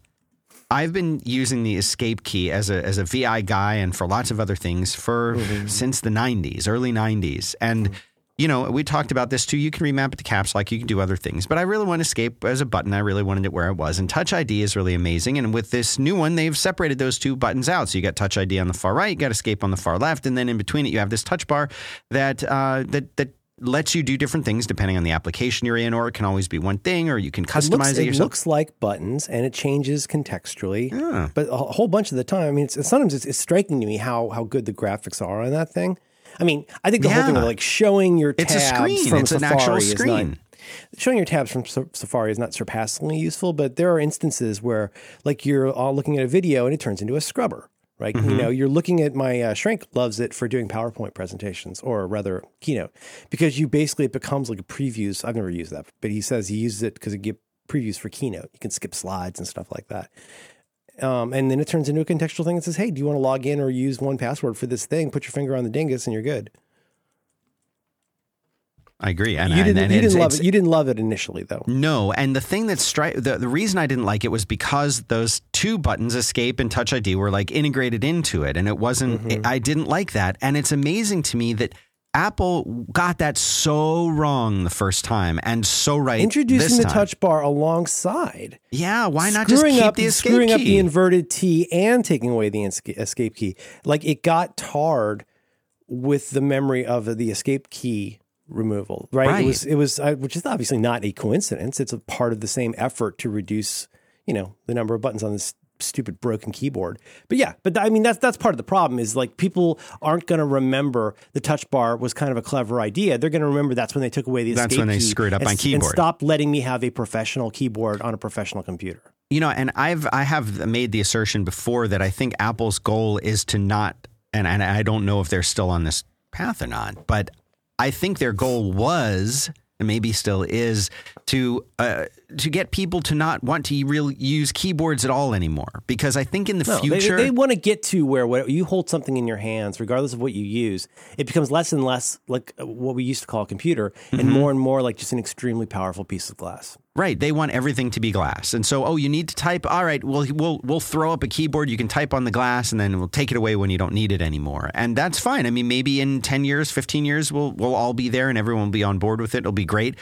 [SPEAKER 2] I've been using the escape key as a as a VI guy and for lots of other things for mm-hmm. since the 90s, early 90s. And mm-hmm you know, we talked about this too. You can remap it to caps like you can do other things, but I really want escape as a button. I really wanted it where it was. And Touch ID is really amazing. And with this new one, they've separated those two buttons out. So you got Touch ID on the far right, you got Escape on the far left, and then in between it, you have this touch bar that uh, that that lets you do different things depending on the application you're in, or it can always be one thing, or you can customize it, looks,
[SPEAKER 1] it
[SPEAKER 2] yourself.
[SPEAKER 1] It looks like buttons, and it changes contextually. Yeah. But a whole bunch of the time, I mean, it's, sometimes it's, it's striking to me how how good the graphics are on that thing. I mean, I think the yeah. whole thing of like showing your tabs
[SPEAKER 2] it's a screen.
[SPEAKER 1] from
[SPEAKER 2] it's
[SPEAKER 1] Safari
[SPEAKER 2] an actual screen.
[SPEAKER 1] Not, showing your tabs from Safari is not surpassingly useful, but there are instances where like you're all looking at a video and it turns into a scrubber. Right, mm-hmm. you know, you're looking at my uh, shrink loves it for doing PowerPoint presentations, or rather Keynote, because you basically it becomes like a previews. I've never used that, but he says he uses it because it gives previews for Keynote. You can skip slides and stuff like that. Um, and then it turns into a contextual thing that says, "Hey, do you want to log in or use 1Password for this thing? Put your finger on the dingus, and you're good."
[SPEAKER 2] I agree. And
[SPEAKER 1] you didn't,
[SPEAKER 2] and
[SPEAKER 1] you didn't love it. You didn't love it initially, though.
[SPEAKER 2] No, and the thing that stri- the the reason I didn't like it was because those two buttons, Escape and Touch ID, were like integrated into it, and it wasn't. Mm-hmm. It, I didn't like that, and it's amazing to me that. Apple got that so wrong the first time and so right.
[SPEAKER 1] Introducing the touch bar alongside.
[SPEAKER 2] Yeah, why not screwing just keep
[SPEAKER 1] up,
[SPEAKER 2] the escape
[SPEAKER 1] screwing
[SPEAKER 2] key?
[SPEAKER 1] up the inverted T and taking away the escape key? Like it got tarred with the memory of the escape key removal, right? right. It was, it was, uh, which is obviously not a coincidence. It's a part of the same effort to reduce, you know, the number of buttons on this stupid broken keyboard. But yeah, but I mean that's that's part of the problem is like people aren't going to remember the touch bar was kind of a clever idea. They're going to remember that's when they took away the
[SPEAKER 2] that's when they screwed up
[SPEAKER 1] and,
[SPEAKER 2] on keyboard
[SPEAKER 1] and stopped letting me have a professional keyboard on a professional computer.
[SPEAKER 2] You know, and I've I have made the assertion before that I think Apple's goal is to not and and I don't know if they're still on this path or not, but I think their goal was, and maybe still is, to uh, to get people to not want to really use keyboards at all anymore. Because I think in the no, future
[SPEAKER 1] they, they want to get to where what, you hold something in your hands, regardless of what you use, it becomes less and less like what we used to call a computer, mm-hmm. and more and more like just an extremely powerful piece of glass.
[SPEAKER 2] Right. They want everything to be glass. And so, oh, you need to type. All right. Well, we'll we'll throw up a keyboard. You can type on the glass, and then we'll take it away when you don't need it anymore. And that's fine. I mean, maybe in ten years, fifteen years, we'll we'll all be there, and everyone will be on board with it. It'll be great.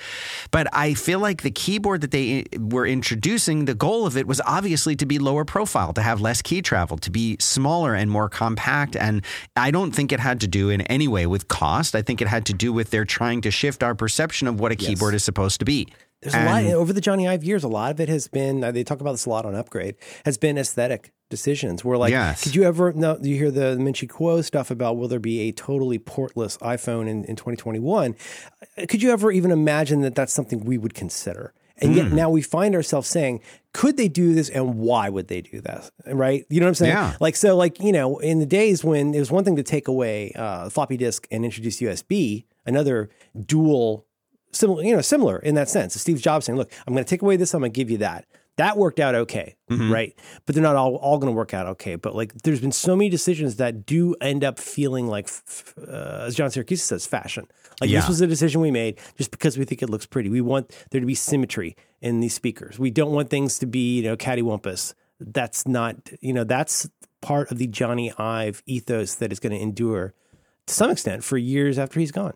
[SPEAKER 2] But I feel like the keyboard that they eh, were introducing, the goal of it was obviously to be lower profile, to have less key travel, to be smaller and more compact. And I don't think it had to do in any way with cost. I think it had to do with their trying to shift our perception of what a yes. keyboard is supposed to be.
[SPEAKER 1] There's and, a lot over the Jony Ive years. A lot of it has been. Uh, they talk about this a lot on Upgrade. Has been aesthetic decisions. We're like, yes. could you ever? No, you hear the Ming-Chi Kuo stuff about will there be a totally portless iPhone in, in 2021? Uh, could you ever even imagine that that's something we would consider? And mm. yet now we find ourselves saying, could they do this and why would they do that? Right? You know what I'm saying?
[SPEAKER 2] Yeah.
[SPEAKER 1] Like, so, like, you know, in the days when it was one thing to take away uh, floppy disk and introduce USB, another dual similar, you know, similar in that sense. Steve Jobs saying, "Look, I'm going to take away this. I'm going to give you that." That worked out okay, mm-hmm. right? But they're not all, all going to work out okay. But like, there's been so many decisions that do end up feeling like, uh, as John Siracusa says, fashion. Like yeah. this was a decision we made just because we think it looks pretty. We want there to be symmetry in these speakers. We don't want things to be, you know, cattywampus. That's not, you know, that's part of the Jony Ive ethos that is going to endure to some extent for years after he's gone.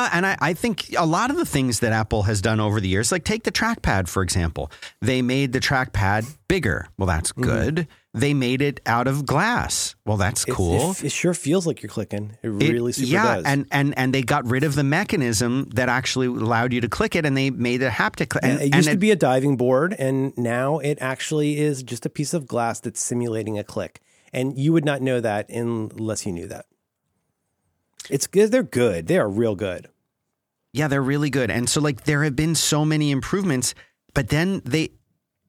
[SPEAKER 2] Uh, and I, I, think a lot of the things that Apple has done over the years, like take the trackpad, for example, they made the trackpad bigger. Well, that's mm-hmm. good. Mm-hmm. They made it out of glass. Well, that's cool.
[SPEAKER 1] It, it, it, sure feels like you're clicking. It really super
[SPEAKER 2] yeah,
[SPEAKER 1] does.
[SPEAKER 2] and and and they got rid of the mechanism that actually allowed you to click it, and they made a haptic.
[SPEAKER 1] And, it used to be a diving board, and now it actually is just a piece of glass that's simulating a click. And you would not know that unless you knew that. It's good. They're good. They are real good.
[SPEAKER 2] Yeah, they're really good. And so like there have been so many improvements, but then they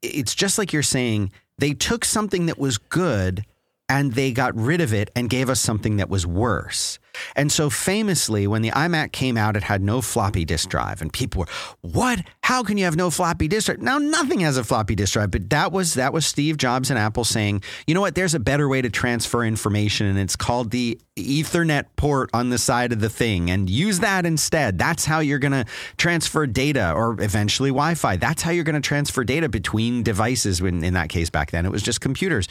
[SPEAKER 2] it's just like you're saying, they took something that was good and they got rid of it and gave us something that was worse. And so famously, when the iMac came out, it had no floppy disk drive, and people were, "What? How can you have no floppy disk drive?" Now nothing has a floppy disk drive, but that was that was Steve Jobs and Apple saying, "You know what? There's a better way to transfer information, and it's called the Ethernet port on the side of the thing, and use that instead. That's how you're to transfer data, or eventually Wi-Fi. That's how you're to transfer data between devices. When in that case back then, it was just computers,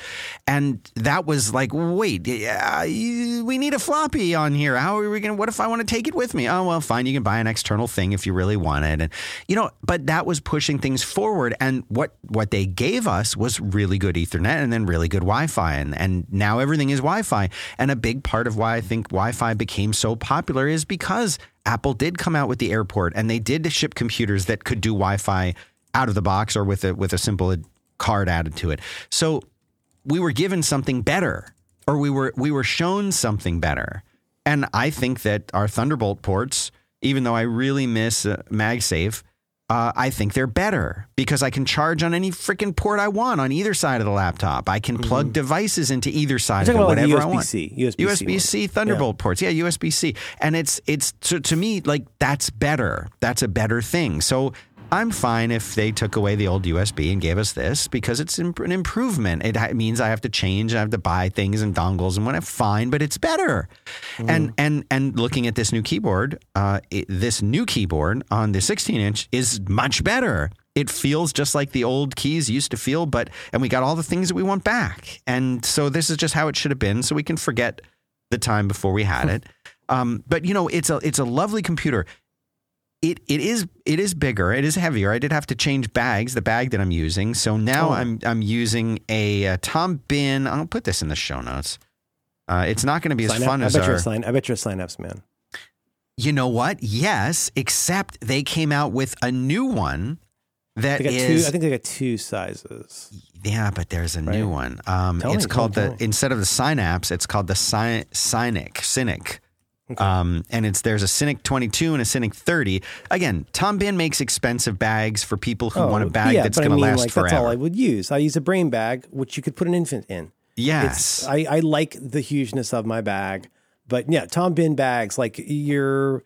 [SPEAKER 2] and that was like, wait, uh, we need a floppy on here. How are we going? to What if I want to take it with me? Oh well, fine. You can buy an external thing if you really want it, and you know. But that was pushing things forward, and what what they gave us was really good Ethernet, and then really good Wi-Fi, and and now everything is Wi-Fi, and a big part of why I think Wi-Fi became so popular is because Apple did come out with the airport, and they did ship computers that could do Wi-Fi out of the box or with a with a simple card added to it. So we were given something better or we were we were shown something better. And I think that our Thunderbolt ports, even though I really miss uh, MagSafe, uh, I think they're better because I can charge on any freaking port I want on either side of the laptop. I can plug mm-hmm. devices into either side of it, whatever
[SPEAKER 1] like
[SPEAKER 2] I want.
[SPEAKER 1] USB-C,
[SPEAKER 2] USB-C Thunderbolt yeah. ports, yeah, USB-C, and it's it's to, to me like that's better. That's a better thing. So I'm fine if they took away the old USB and gave us this because it's an improvement. It means I have to change, I have to buy things and dongles and whatever. Fine, but it's better. Mm. And and and looking at this new keyboard, uh, it, this new keyboard on the 16 inch is much better. It feels just like the old keys used to feel, but and we got all the things that we want back. And so this is just how it should have been, so we can forget the time before we had it. [laughs] Um, but you know, it's a it's a lovely computer it it is it is bigger. It is heavier. I did have to change bags, the bag that I'm using. So now oh. I'm I'm using a, a, Tom Bihn. I'll put this in the show notes. Uh, it's not going to be
[SPEAKER 1] sign
[SPEAKER 2] as fun
[SPEAKER 1] up.
[SPEAKER 2] as
[SPEAKER 1] I bet
[SPEAKER 2] our.
[SPEAKER 1] You're sign, I bet you're sign-ups man.
[SPEAKER 2] You know what? Yes, except they came out with a new one that
[SPEAKER 1] they got
[SPEAKER 2] is.
[SPEAKER 1] Two, I think they got two sizes.
[SPEAKER 2] Yeah, but there's a right. new one. Um, it's me, called the instead of the Synapse, it's called the Cy, Synik. Synik. Okay. Um, and it's there's a Synik 22 and a Synik 30. Again, Tom Bihn makes expensive bags for people who oh, want a bag
[SPEAKER 1] yeah,
[SPEAKER 2] that's going to last
[SPEAKER 1] like,
[SPEAKER 2] forever.
[SPEAKER 1] That's all I would use. I use a brain bag, which you could put an infant in.
[SPEAKER 2] Yes,
[SPEAKER 1] I, I like the hugeness of my bag, but yeah, Tom Bihn bags like you're.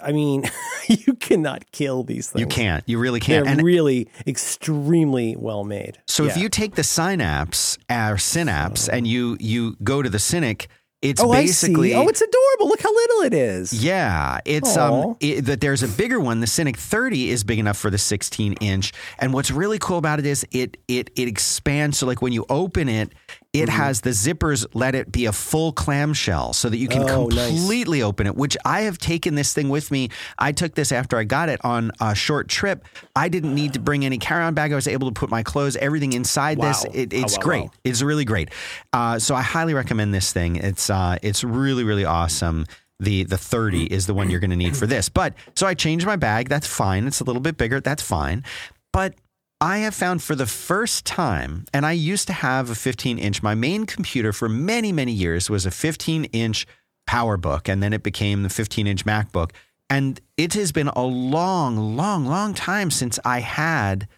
[SPEAKER 1] I mean, [laughs] you cannot kill these things.
[SPEAKER 2] You can't. You really can't.
[SPEAKER 1] They're and really extremely well made.
[SPEAKER 2] So yeah. if you take the Synapse or Synapse and you you go to the Synik it's
[SPEAKER 1] oh,
[SPEAKER 2] basically
[SPEAKER 1] oh, it's adorable. Look how little it is.
[SPEAKER 2] Yeah, it's Aww. um it, that there's a bigger one. The Synik 30 is big enough for the 16 inch, and what's really cool about it is it it it expands. So like when you open it, it mm-hmm. has the zippers let it be a full clamshell so that you can oh, completely nice. open it, which I have taken this thing with me. I took this after I got it on a short trip. I didn't need to bring any carry on bag. I was able to put my clothes, everything inside wow. this. It, it's oh, wow, great. Wow. It's really great. Uh, so I highly recommend this thing. It's uh, it's really, really awesome the the 30 is the one you're going to need for this. But so I changed my bag. That's fine. It's a little bit bigger. That's fine. But I have found for the first time, and I used to have a 15 inch, my main computer for many, many years was a 15 inch PowerBook, and then it became the 15 inch MacBook. And it has been a long, long, long time since I had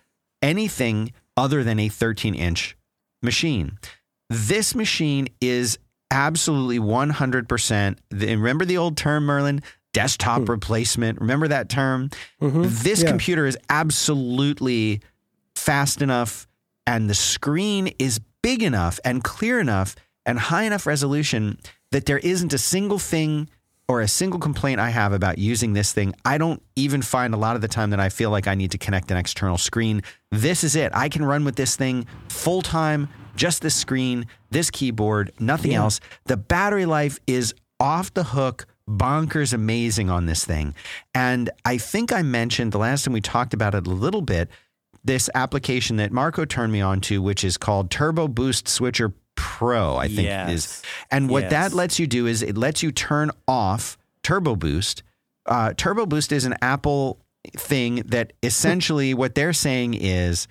[SPEAKER 2] anything other than a 13 inch machine. This machine is absolutely 100%. remember the old term, Merlin? Desktop hmm. replacement. Remember that term? Mm-hmm. This yeah. computer is absolutely fast enough and the screen is big enough and clear enough and high enough resolution that there isn't a single thing or a single complaint I have about using this thing. I don't even find a lot of the time that I feel like I need to connect an external screen. This is it. I can run with this thing full time, just this screen, this keyboard, nothing yeah. else. The battery life is off the hook bonkers amazing on this thing. And I think I mentioned the last time we talked about it a little bit this application that Marco turned me on to, which is called Turbo Boost Switcher Pro, I think yes. is. And what yes. that lets you do is it lets you turn off Turbo Boost. Uh, Turbo Boost is an Apple thing that essentially what they're saying is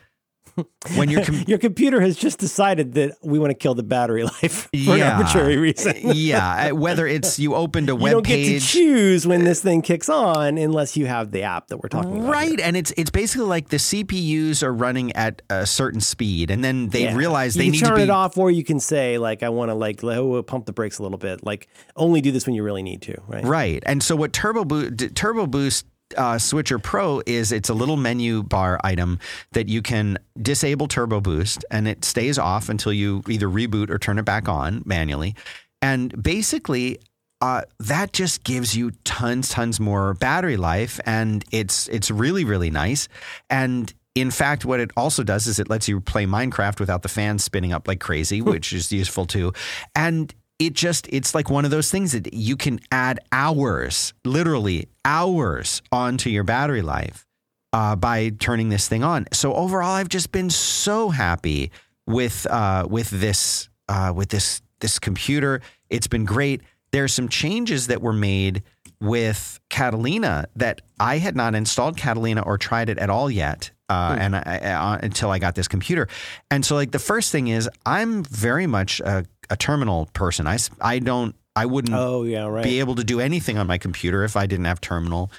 [SPEAKER 2] when your [laughs] com-
[SPEAKER 1] your computer has just decided that we want to kill the battery life [laughs] for
[SPEAKER 2] Yeah.
[SPEAKER 1] an arbitrary reason. [laughs]
[SPEAKER 2] yeah, uh, whether it's you opened a
[SPEAKER 1] you
[SPEAKER 2] web
[SPEAKER 1] don't get to
[SPEAKER 2] page.
[SPEAKER 1] choose when this thing kicks on unless you have the app that we're talking about.
[SPEAKER 2] Right, and it's it's basically like the CPUs are running at a certain speed, and then they
[SPEAKER 1] Yeah.
[SPEAKER 2] realize
[SPEAKER 1] you
[SPEAKER 2] they need
[SPEAKER 1] turn
[SPEAKER 2] to be
[SPEAKER 1] it off, or you can say like, "I want to like oh, pump the brakes a little bit." Like, only do this when you really need to. Right.
[SPEAKER 2] Right. And so what Turbo Boost, Turbo Boost uh, Switcher Pro is it's a little menu bar item that you can disable Turbo Boost and it stays off until you either reboot or turn it back on manually. And basically, uh, that just gives you tons, tons more battery life, and it's it's really, really nice. And in fact, what it also does is it lets you play Minecraft without the fans spinning up like crazy, which is useful too. And it just it's like one of those things that you can add hours, literally hours, onto your battery life uh, by turning this thing on. So overall, I've just been so happy with uh, with this uh, with this this computer. It's been great. There are some changes that were made with Catalina that I had not installed Catalina or tried it at all yet. Uh, and I, I, uh, until I got this computer, and so like the first thing is I'm very much a, a terminal person. I, I don't I wouldn't
[SPEAKER 1] Oh yeah, right.
[SPEAKER 2] be able to do anything on my computer if I didn't have terminal.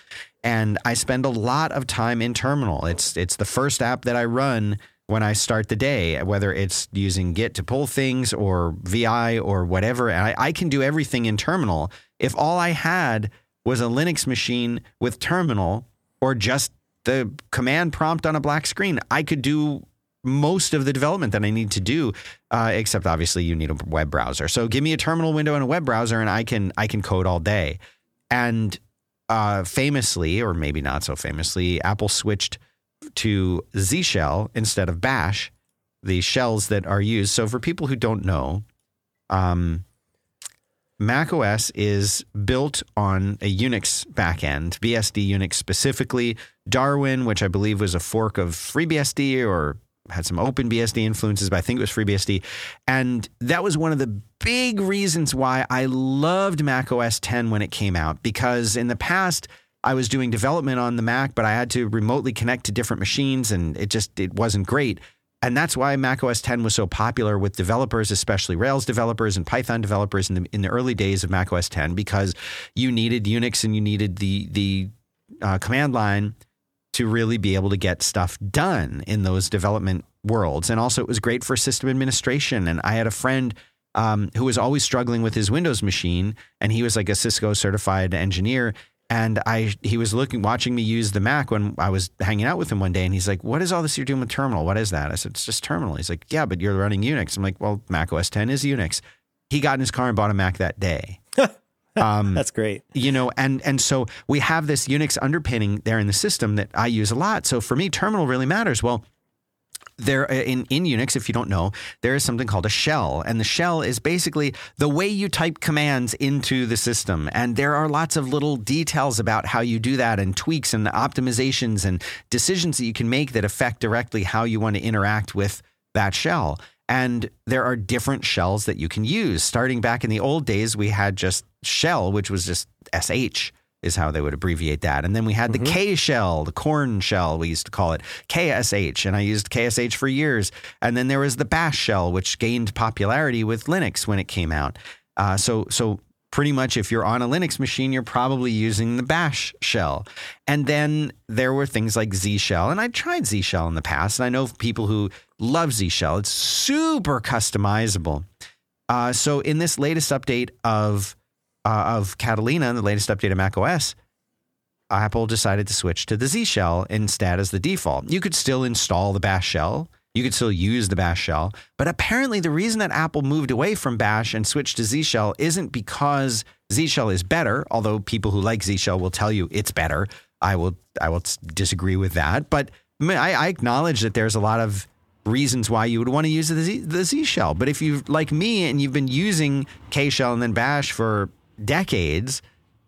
[SPEAKER 2] And I spend a lot of time in terminal. It's it's the first app that I run when I start the day, whether it's using Git to pull things or VI or whatever. And I, I can do everything in terminal. If all I had was a Linux machine with terminal or just the command prompt on a black screen, I could do most of the development that I need to do, uh, except obviously you need a web browser. So give me a terminal window and a web browser, and I can I can code all day. And uh, famously, or maybe not so famously, Apple switched to Z Shell instead of Bash, the shells that are used. So for people who don't know, um, Mac OS is built on a Unix backend, BSD Unix specifically. Darwin, which I believe was a fork of FreeBSD or had some OpenBSD influences, but I think it was FreeBSD. And that was one of the big reasons why I loved Mac OS 10 when it came out, because in the past, I was doing development on the Mac, but I had to remotely connect to different machines and it just it wasn't great. And that's why Mac OS 10 was so popular with developers, especially Rails developers and Python developers in the in the early days of Mac OS 10, because you needed Unix and you needed the the uh, command line to really be able to get stuff done in those development worlds. And also, it was great for system administration. And I had a friend um, who was always struggling with his Windows machine, and he was like a Cisco certified engineer. And I, he was looking, watching me use the Mac when I was hanging out with him one day, and he's like, "What is all this you're doing with terminal? What is that?" I said, "It's just terminal." He's like, "Yeah, but you're running Unix." I'm like, "Well, Mac OS 10 is Unix." He got in his car and bought a Mac that day. [laughs] Um,
[SPEAKER 1] That's great.
[SPEAKER 2] you know and and so we have this unix underpinning there in the system that i use a lot so for me terminal really matters well there uh, in, in unix if you don't know there is something called a shell. And the shell is basically the way you type commands into the system. And there are lots of little details about how you do that and tweaks and optimizations and decisions that you can make that affect directly how you want to interact with that shell. And there are different shells that you can use. Starting back in the old days, we had just shell, which was just SH, is how they would abbreviate that. And then we had the K shell, the Korn shell, we used to call it KSH. And I used KSH for years. And then there was the bash shell, which gained popularity with Linux when it came out. Uh, so, so pretty much if you're on a Linux machine, you're probably using the bash shell. And then there were things like Z shell. And I tried Z shell in the past. And I know people who love Z shell. It's super customizable. Uh, so in this latest update of uh, of Catalina, the latest update of Mac OS, Apple decided to switch to the Z shell instead as the default. You could still install the bash shell. You could still use the bash shell. But apparently, the reason that Apple moved away from bash and switched to Z shell isn't because Z shell is better, although people who like Z shell will tell you it's better. I will, I will disagree with that. But I, I acknowledge that there's a lot of reasons why you would want to use the Z, the Z shell. But if you like me and you've been using K shell and then bash for decades,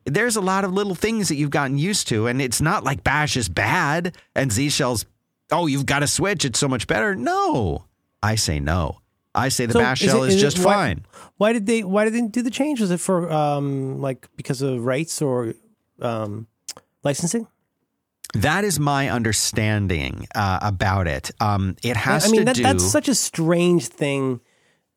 [SPEAKER 2] there's a lot of little things that you've gotten used to. And it's not like bash is bad and Z shell's, oh, you've got to switch. It's so much better. No, I say no. I say the
[SPEAKER 1] So
[SPEAKER 2] bash
[SPEAKER 1] is
[SPEAKER 2] shell
[SPEAKER 1] it-
[SPEAKER 2] is,
[SPEAKER 1] is it-
[SPEAKER 2] just
[SPEAKER 1] why-
[SPEAKER 2] fine.
[SPEAKER 1] Why did they? Why did they do the change? Was it for um like because of rights or um licensing?
[SPEAKER 2] That is my understanding uh, about it. Um, it has to be
[SPEAKER 1] I mean, that,
[SPEAKER 2] do.
[SPEAKER 1] that's such a strange thing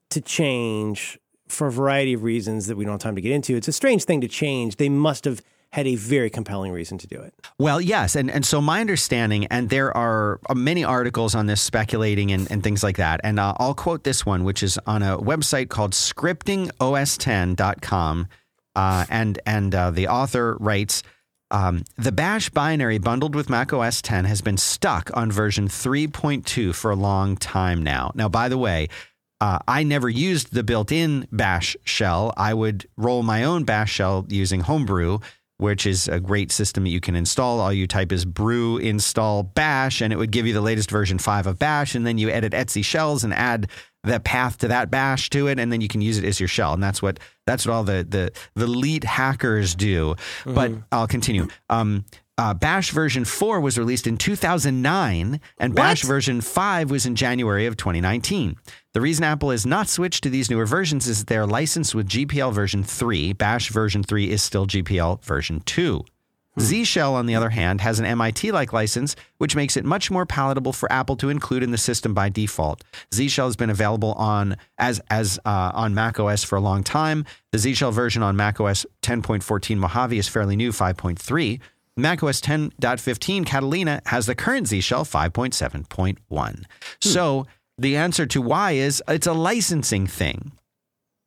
[SPEAKER 1] to change for a variety of reasons that we don't have time to get into. It's a strange thing to change. They must have had a very compelling reason to do it.
[SPEAKER 2] Well, yes, and and so my understanding, and there are uh, many articles on this speculating and, and things like that, and uh, I'll quote this one, which is on a website called scriptingos10.com, uh, and and uh, the author writes. Um, the Bash binary bundled with Mac OS 10 has been stuck on version 3.2 for a long time now. Now, by the way, uh, I never used the built in Bash shell. I would roll my own Bash shell using Homebrew, which is a great system that you can install. All you type is brew install bash, and it would give you the latest version 5 of bash. And then you edit Etsy shells and add the path to that bash to it, and then you can use it as your shell. And that's what that's what all the the, the elite hackers do. Mm-hmm. But I'll continue. Um, uh, Bash version 4 was released in 2009, and Bash version 5 was in January of 2019. The reason Apple has not switched to these newer versions is that they are licensed with GPL version 3. Bash version 3 is still GPL version 2. Hmm. Z Shell, on the other hand, has an MIT like license, which makes it much more palatable for Apple to include in the system by default. Z Shell has been available on as as uh, on Mac OS for a long time. The Z Shell version on Mac OS 10.14 Mojave is fairly new, 5.3. macOS 10.15 Catalina has the current Z Shell 5.7.1. Hmm. So the answer to why is it's a licensing thing.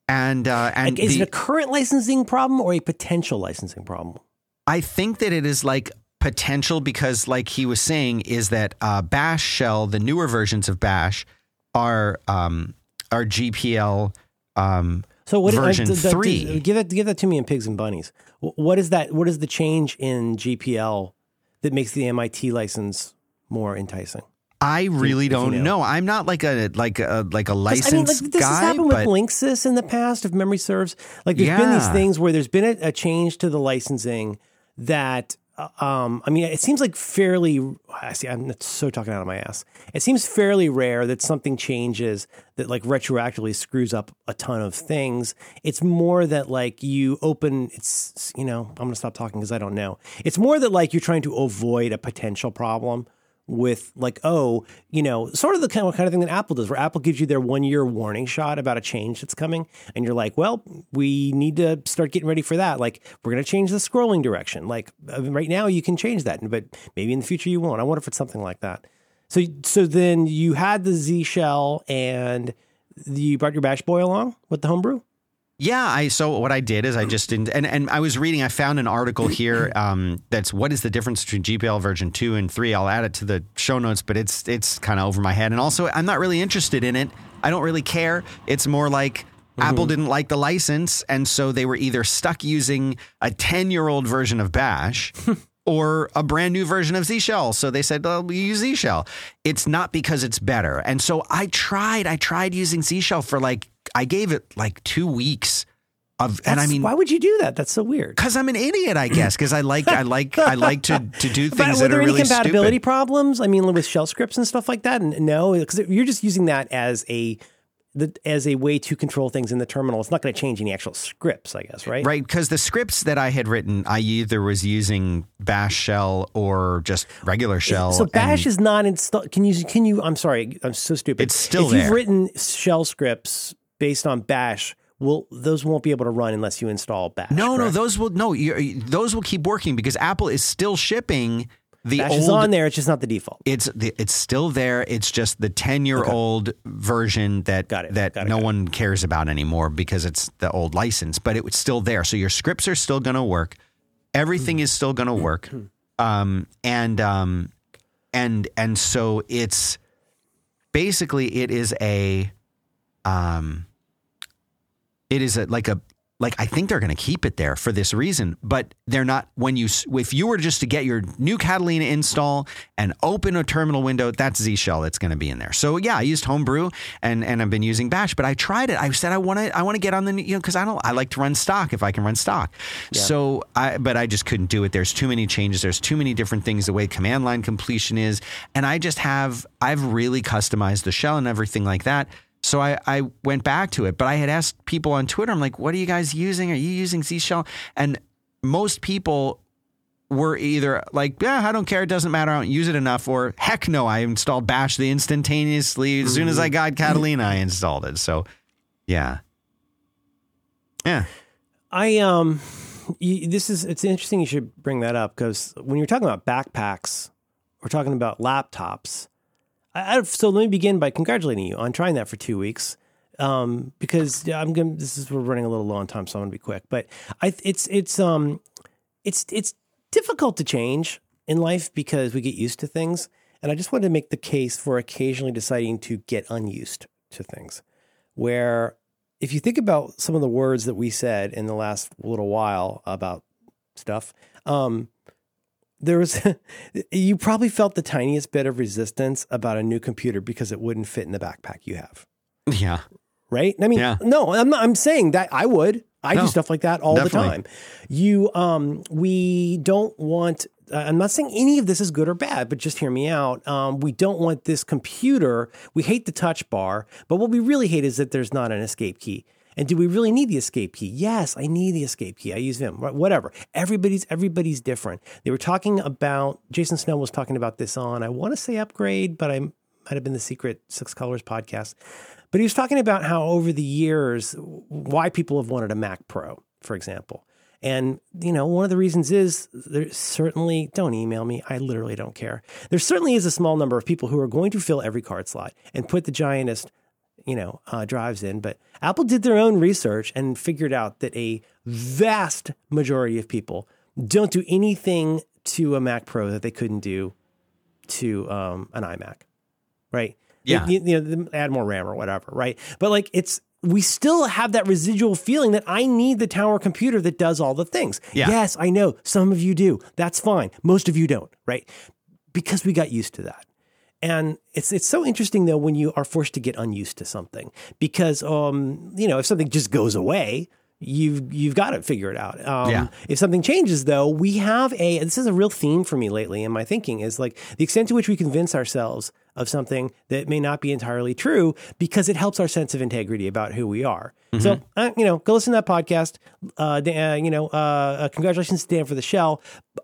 [SPEAKER 2] And uh, and
[SPEAKER 1] is
[SPEAKER 2] the,
[SPEAKER 1] it a current licensing problem or a potential licensing problem?
[SPEAKER 2] I think that it is like potential because, like he was saying, is that uh, Bash shell, the newer versions of Bash, are um, are GPL. Um,
[SPEAKER 1] so what
[SPEAKER 2] version
[SPEAKER 1] uh,
[SPEAKER 2] three?
[SPEAKER 1] give that give that to me in pigs and bunnies. What is that? What is the change in GPL that makes the MIT license more enticing?
[SPEAKER 2] I really don't you know. know. I'm not like a like a like a license I mean, like,
[SPEAKER 1] this
[SPEAKER 2] guy.
[SPEAKER 1] has happened
[SPEAKER 2] but...
[SPEAKER 1] with Linksys in the past, if memory serves. Like there's yeah. been these things where there's been a, a change to the licensing that uh, um, I mean, it seems like fairly. I see. I'm so talking out of my ass. It seems fairly rare that something changes that like retroactively screws up a ton of things. It's more that like you open. It's you know. I'm gonna stop talking because I don't know. It's more that like you're trying to avoid a potential problem with like, oh, you know, sort of the kind of, kind of thing that Apple does, where Apple gives you their one year warning shot about a change that's coming. And you're like, well, we need to start getting ready for that. Like, we're going to change the scrolling direction. Like, uh, right now, you can change that, but maybe in the future you won't. I wonder if it's something like that. So, so then you had the Z shell and you brought your Bash Boy along with the homebrew?
[SPEAKER 2] Yeah, I so what I did is I just didn't and, and I was reading I found an article here um, that's what is the difference between GPL version 2 and 3. I'll add it to the show notes, but it's it's kind of over my head and also I'm not really interested in it. I don't really care. It's more like mm-hmm. Apple didn't like the license and so they were either stuck using a 10-year-old version of Bash [laughs] or a brand new version of Z Shell. So they said, well, we use Z Shell. It's not because it's better. And so I tried, I tried using Z Shell for like I gave it like two weeks of,
[SPEAKER 1] and
[SPEAKER 2] I mean,
[SPEAKER 1] why would you do that? That's so weird.
[SPEAKER 2] Because I'm an idiot, I guess. Because I like, I like, I like to to do [laughs] things
[SPEAKER 1] but
[SPEAKER 2] that
[SPEAKER 1] are
[SPEAKER 2] really
[SPEAKER 1] any compatibility
[SPEAKER 2] stupid.
[SPEAKER 1] problems? I mean, with shell scripts and stuff like that. And no, because you're just using that as a the, as a way to control things in the terminal. It's not going to change any actual scripts, I guess, right?
[SPEAKER 2] Right, because the scripts that I had written, I either was using Bash shell or just regular shell.
[SPEAKER 1] So Bash is not installed. Can you? Can you? I'm sorry, I'm so stupid.
[SPEAKER 2] It's still
[SPEAKER 1] if
[SPEAKER 2] there.
[SPEAKER 1] you've written shell scripts based on Bash, will those won't be able to run unless you install Bash.
[SPEAKER 2] No,
[SPEAKER 1] correct?
[SPEAKER 2] no, those will no, those will keep working because Apple is still shipping the
[SPEAKER 1] Bash
[SPEAKER 2] old.
[SPEAKER 1] is on there. It's just not the default.
[SPEAKER 2] It's the, it's still there. It's just the ten year old version that
[SPEAKER 1] Got it.
[SPEAKER 2] that
[SPEAKER 1] Got it,
[SPEAKER 2] no
[SPEAKER 1] got
[SPEAKER 2] one cares about anymore because it's the old license. But it's still there. So your scripts are still going to work. Everything is still going to work. [clears throat] Um, and um, and and so it's basically it is a um, it is a like a like I think they're going to keep it there for this reason, but they're not. When you if you were just to get your new Catalina install and open a terminal window, that's Z Shell that's going to be in there. So yeah, I used Homebrew and and I've been using Bash, but I tried it. I said I want to I want to get on the you know because I don't I like to run stock if I can run stock.
[SPEAKER 1] Yeah.
[SPEAKER 2] So I but I just couldn't do it. There's too many changes. There's too many different things. The way command line completion is, and I just have I've really customized the shell and everything like that. So I, I went back to it, but I had asked people on Twitter, I'm like, what are you guys using? Are you using Z Shell? And most people were either like, yeah, I don't care, it doesn't matter, I don't use it enough, or heck no, I installed Bash the instantaneously as soon as I got Catalina, I installed it. So, yeah, yeah,
[SPEAKER 1] I um, you, this is it's interesting. You should bring that up because when you're talking about backpacks, we're talking about laptops. I, so let me begin by congratulating you on trying that for two weeks. Um, because I'm going. This is we're running a little low on time, so I'm to be quick. But I, it's it's um, it's it's difficult to change in life because we get used to things. And I just wanted to make the case for occasionally deciding to get unused to things. Where if you think about some of the words that we said in the last little while about stuff, um, there was [laughs] you probably felt the tiniest bit of resistance about a new computer because it wouldn't fit in the backpack you have.
[SPEAKER 2] Yeah.
[SPEAKER 1] Right? I mean,
[SPEAKER 2] Yeah.
[SPEAKER 1] no, I'm not I'm saying that I would. I
[SPEAKER 2] No,
[SPEAKER 1] do stuff like that all
[SPEAKER 2] definitely.
[SPEAKER 1] the time. You um we don't want uh, I'm not saying any of this is good or bad, but just hear me out. Um, we don't want this computer. We hate the touch bar, but what we really hate is that there's not an escape key. And do we really need the escape key? Yes, I need the escape key. I use Vim. Whatever. Everybody's everybody's different. They were talking about Jason Snell was talking about this on I want to say upgrade, but I might have been the Secret Six Colors podcast. But he was talking about how over the years why people have wanted a Mac Pro, for example. And you know, one of the reasons is there certainly don't email me. I literally don't care. There certainly is a small number of people who are going to fill every card slot and put the giantest you know, uh, drives in. But Apple did their own research and figured out that a vast majority of people don't do anything to a Mac Pro that they couldn't do to um, an iMac, right?
[SPEAKER 2] Yeah.
[SPEAKER 1] You, you know, add more RAM or whatever, right? But like it's, we still have that residual feeling that I need the tower computer that does all the things.
[SPEAKER 2] Yeah.
[SPEAKER 1] Yes, I know some of you do. That's fine. Most of you don't, right? Because we got used to that. And it's it's so interesting though when you are forced to get unused to something because um you know if something just goes away you've you've got to figure it out. Um,
[SPEAKER 2] Yeah.
[SPEAKER 1] If something changes though, we have a this is a real theme for me lately in my thinking is like the extent to which we convince ourselves of something that may not be entirely true because it helps our sense of integrity about who we are. So uh, you know, go listen to that podcast. Uh, uh, you know, uh, uh, congratulations to Dan for the shell.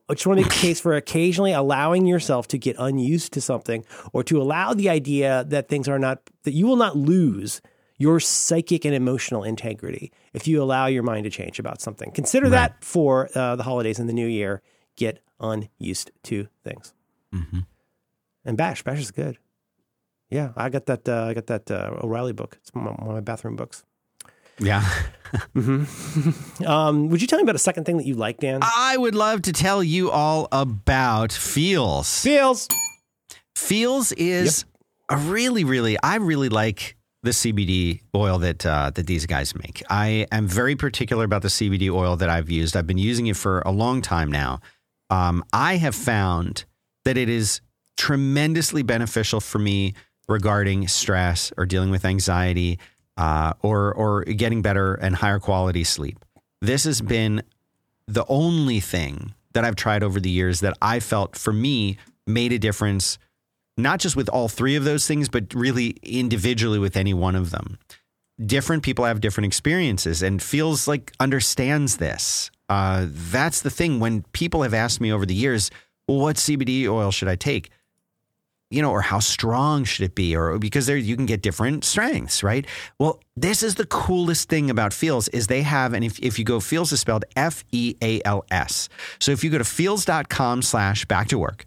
[SPEAKER 1] I just want to make a case for occasionally allowing yourself to get unused to something or to allow the idea that things are not that you will not lose your psychic and emotional integrity if you allow your mind to change about something. Consider that for uh, the holidays and the new year. Get unused to things. And Bash, Bash is good. Yeah, I got that. Uh, I got that uh, O'Reilly book. It's one of my bathroom books.
[SPEAKER 2] Yeah. [laughs] [laughs]
[SPEAKER 1] Um, would you tell me about a second thing that you like, Dan?
[SPEAKER 2] I would love to tell you all about Feals.
[SPEAKER 1] Feals.
[SPEAKER 2] Feals is a really, really, I really like the CBD oil that uh, that these guys make. I am very particular about the CBD oil that I've used. I've been using it for a long time now. Um, I have found that it is tremendously beneficial for me regarding stress or dealing with anxiety uh, or or getting better and higher quality sleep. This has been the only thing that I've tried over the years that I felt for me made a difference, not just with all three of those things, but really individually with any one of them. Different people have different experiences and Feals like understands this. Uh, that's the thing. When people have asked me over the years, well, what CBD oil should I take? You know, or how strong should it be? Or because there you can get different strengths, right? Well, this is the coolest thing about Feals is they have, and if, if you go Feals is spelled F-E-A-L-S. So if you go to feals.com slash back to work,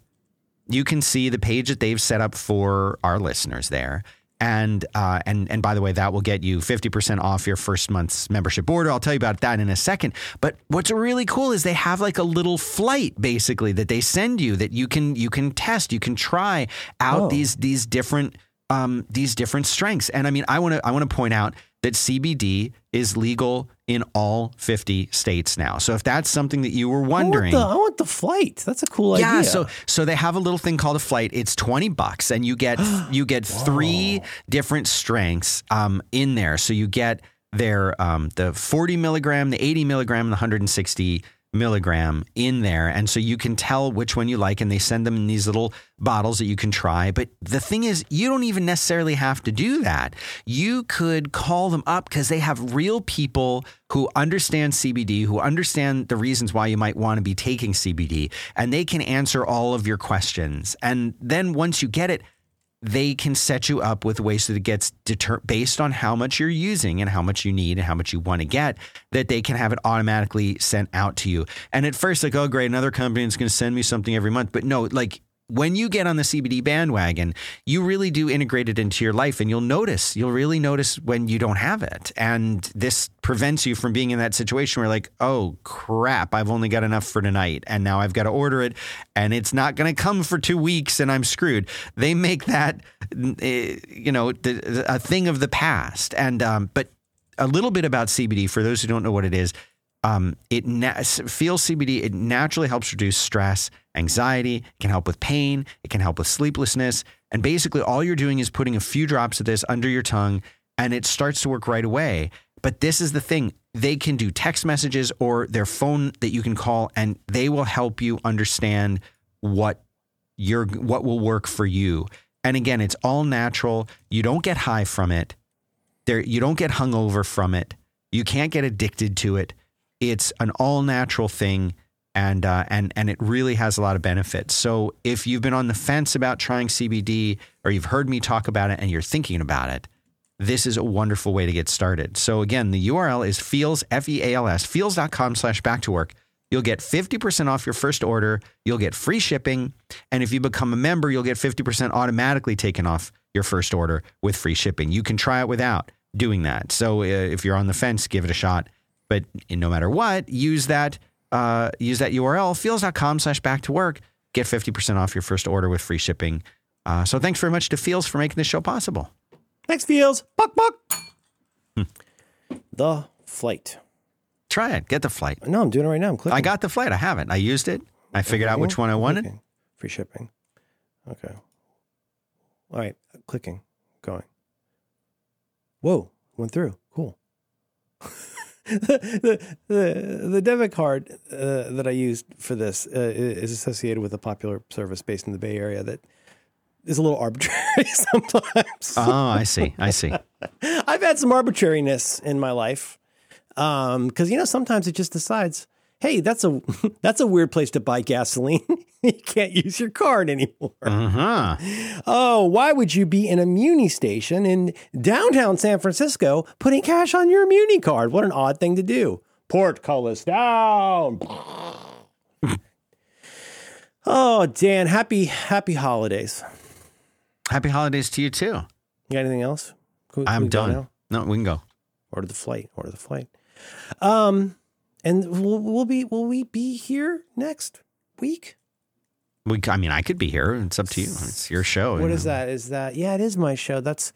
[SPEAKER 2] you can see the page that they've set up for our listeners there. And uh, and and by the way, that will get you fifty percent off your first month's membership order. I'll tell you about that in a second. But what's really cool is they have like a little flight basically that they send you that you can you can test, you can try out
[SPEAKER 1] Oh.
[SPEAKER 2] these these different um, these different strengths. And I mean, I want to I want to point out that CBD is legal in all fifty states now. So if that's something that you were
[SPEAKER 1] I want,
[SPEAKER 2] wondering,
[SPEAKER 1] the, I want the flight. That's a cool
[SPEAKER 2] yeah,
[SPEAKER 1] idea.
[SPEAKER 2] Yeah, so so they have a little thing called a flight. It's twenty bucks, and you get [gasps] you get three different strengths um, in there. So you get their um, the forty milligram, the eighty milligram, and the hundred and sixty milligram in there. And so you can tell which one you like, and they send them in these little bottles that you can try. But the thing is, you don't even necessarily have to do that. You could call them up because they have real people who understand CBD, who understand the reasons why you might want to be taking CBD, and they can answer all of your questions. And then once you get it, they can set you up with ways that it gets deter- based on how much you're using and how much you need and how much you want to get that they can have it automatically sent out to you. And at first, like, oh, great, another company is going to send me something every month. But no, like when you get on the CBD bandwagon, you really do integrate it into your life and you'll notice, you'll really notice when you don't have it. And this prevents you from being in that situation where, like, oh crap, I've only got enough for tonight and now I've got to order it and it's not going to come for two weeks and I'm screwed. They make that, eh, you know, a thing of the past. And, um, but a little bit about CBD for those who don't know what it is. Um, it na- CBD. It naturally helps reduce stress, anxiety. It can help with pain. It can help with sleeplessness. And basically, all you're doing is putting a few drops of this under your tongue, and it starts to work right away. But this is the thing: they can do text messages or their phone that you can call, and they will help you understand what your what will work for you. And again, it's all natural. You don't get high from it. There, you don't get hungover from it. You can't get addicted to it it's an all natural thing and uh, and and it really has a lot of benefits. So if you've been on the fence about trying CBD or you've heard me talk about it and you're thinking about it, this is a wonderful way to get started. So again, the URL is feals f e a l s feals.com slash back to work. You'll get 50% off your first order. You'll get free shipping. And if you become a member, you'll get 50% automatically taken off your first order with free shipping. You can try it without doing that. So uh, if you're on the fence, give it a shot. But no matter what, use that uh, use that URL, feals.com slash back to work. Get 50% off your first order with free shipping. Uh, so thanks very much to Feals for making this show possible.
[SPEAKER 1] Thanks, Feals. Buck, buck. Hmm. The flight.
[SPEAKER 2] Try it. Get the flight.
[SPEAKER 1] No, I'm doing it right now. I'm clicking.
[SPEAKER 2] I got the flight. I haven't. I used it. I figured out which one I wanted.
[SPEAKER 1] Okay. Free shipping. Okay. All right. Clicking. Going. Whoa. Went through. Cool. [laughs] the, the, the debit card uh, that I used for this uh, is associated with a popular service based in the Bay Area that is a little arbitrary [laughs] sometimes.
[SPEAKER 2] Oh, I see. I see. [laughs]
[SPEAKER 1] I've had some arbitrariness in my life because um, you know sometimes it just decides hey, that's a [laughs] that's a weird place to buy gasoline. [laughs] you can't use your card anymore.
[SPEAKER 2] Uh-huh.
[SPEAKER 1] Oh, why would you be in a Muni station in downtown San Francisco putting cash on your Muni card? What an odd thing to do. Portcullis down. [laughs] oh, Dan, happy happy holidays.
[SPEAKER 2] Happy holidays to you too. You
[SPEAKER 1] got anything else?
[SPEAKER 2] Can, I'm done. No, we can go.
[SPEAKER 1] Order the flight. Order the flight. Um, and will, will be will we be here next week?
[SPEAKER 2] We, I mean, I could be here. It's up to you. It's your show.
[SPEAKER 1] What is that? Is that yeah? It is my show. That's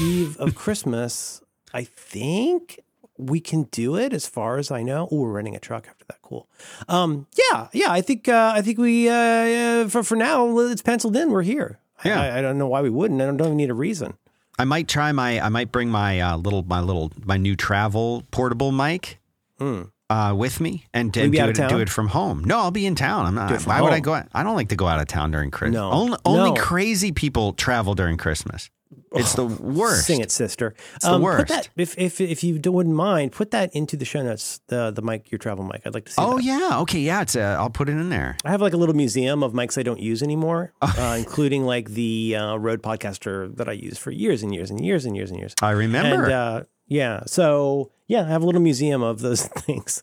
[SPEAKER 1] Eve of Christmas. I think we can do it as far as I know. Oh, we're renting a truck after that. Cool. Um, yeah, yeah. I think uh, I think we uh, for for now it's penciled in. We're here. Yeah. I, I don't know why we wouldn't. I don't, don't even need a reason.
[SPEAKER 2] I might try my. I might bring my uh, little my little my new travel portable mic.
[SPEAKER 1] Hmm
[SPEAKER 2] uh, with me and, and do, it, do it from home. No, I'll be in town. I'm not. Why home. would I go? Out? I don't like to go out of town during Christmas. No, only, only no. crazy people travel during Christmas. It's the worst.
[SPEAKER 1] Sing it, sister.
[SPEAKER 2] It's um, the worst.
[SPEAKER 1] That, if, if if you wouldn't mind, put that into the show notes. The the mic, your travel mic. I'd like to see.
[SPEAKER 2] Oh
[SPEAKER 1] that.
[SPEAKER 2] yeah, okay, yeah. It's uh, I'll put it in there.
[SPEAKER 1] I have like a little museum of mics I don't use anymore, [laughs] oh. uh, including like the uh, Rode Podcaster that I used for years and years and years and years and years.
[SPEAKER 2] I remember.
[SPEAKER 1] And, uh, yeah. So yeah, I have a little museum of those [laughs] things.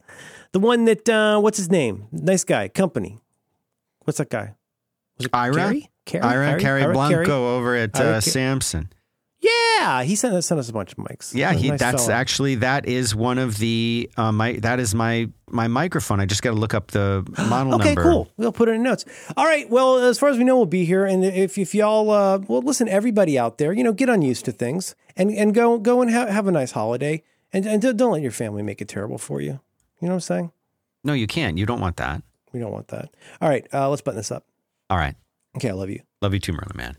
[SPEAKER 1] The one that uh, what's his name? Nice guy, company. What's that guy?
[SPEAKER 2] Was it Ira? Carrie?
[SPEAKER 1] Carrie?
[SPEAKER 2] Ira, Carrie Ira, Blanco Carrie? over at uh, Samson.
[SPEAKER 1] Yeah, he sent us, sent us a bunch of mics.
[SPEAKER 2] Yeah, he, nice that's fella. actually that is one of the uh, my that is my my microphone. I just got to look up the [gasps] model
[SPEAKER 1] okay,
[SPEAKER 2] number.
[SPEAKER 1] Okay, cool. We'll put it in notes. All right. Well, as far as we know, we'll be here. And if if y'all, uh, well, listen, everybody out there, you know, get unused to things and and go go and have have a nice holiday. And and don't let your family make it terrible for you. You know what I'm saying?
[SPEAKER 2] No, you can't. You don't want that.
[SPEAKER 1] We don't want that. All right, uh, let's button this up.
[SPEAKER 2] All right.
[SPEAKER 1] Okay, I love you.
[SPEAKER 2] Love you too, Merlin Mann.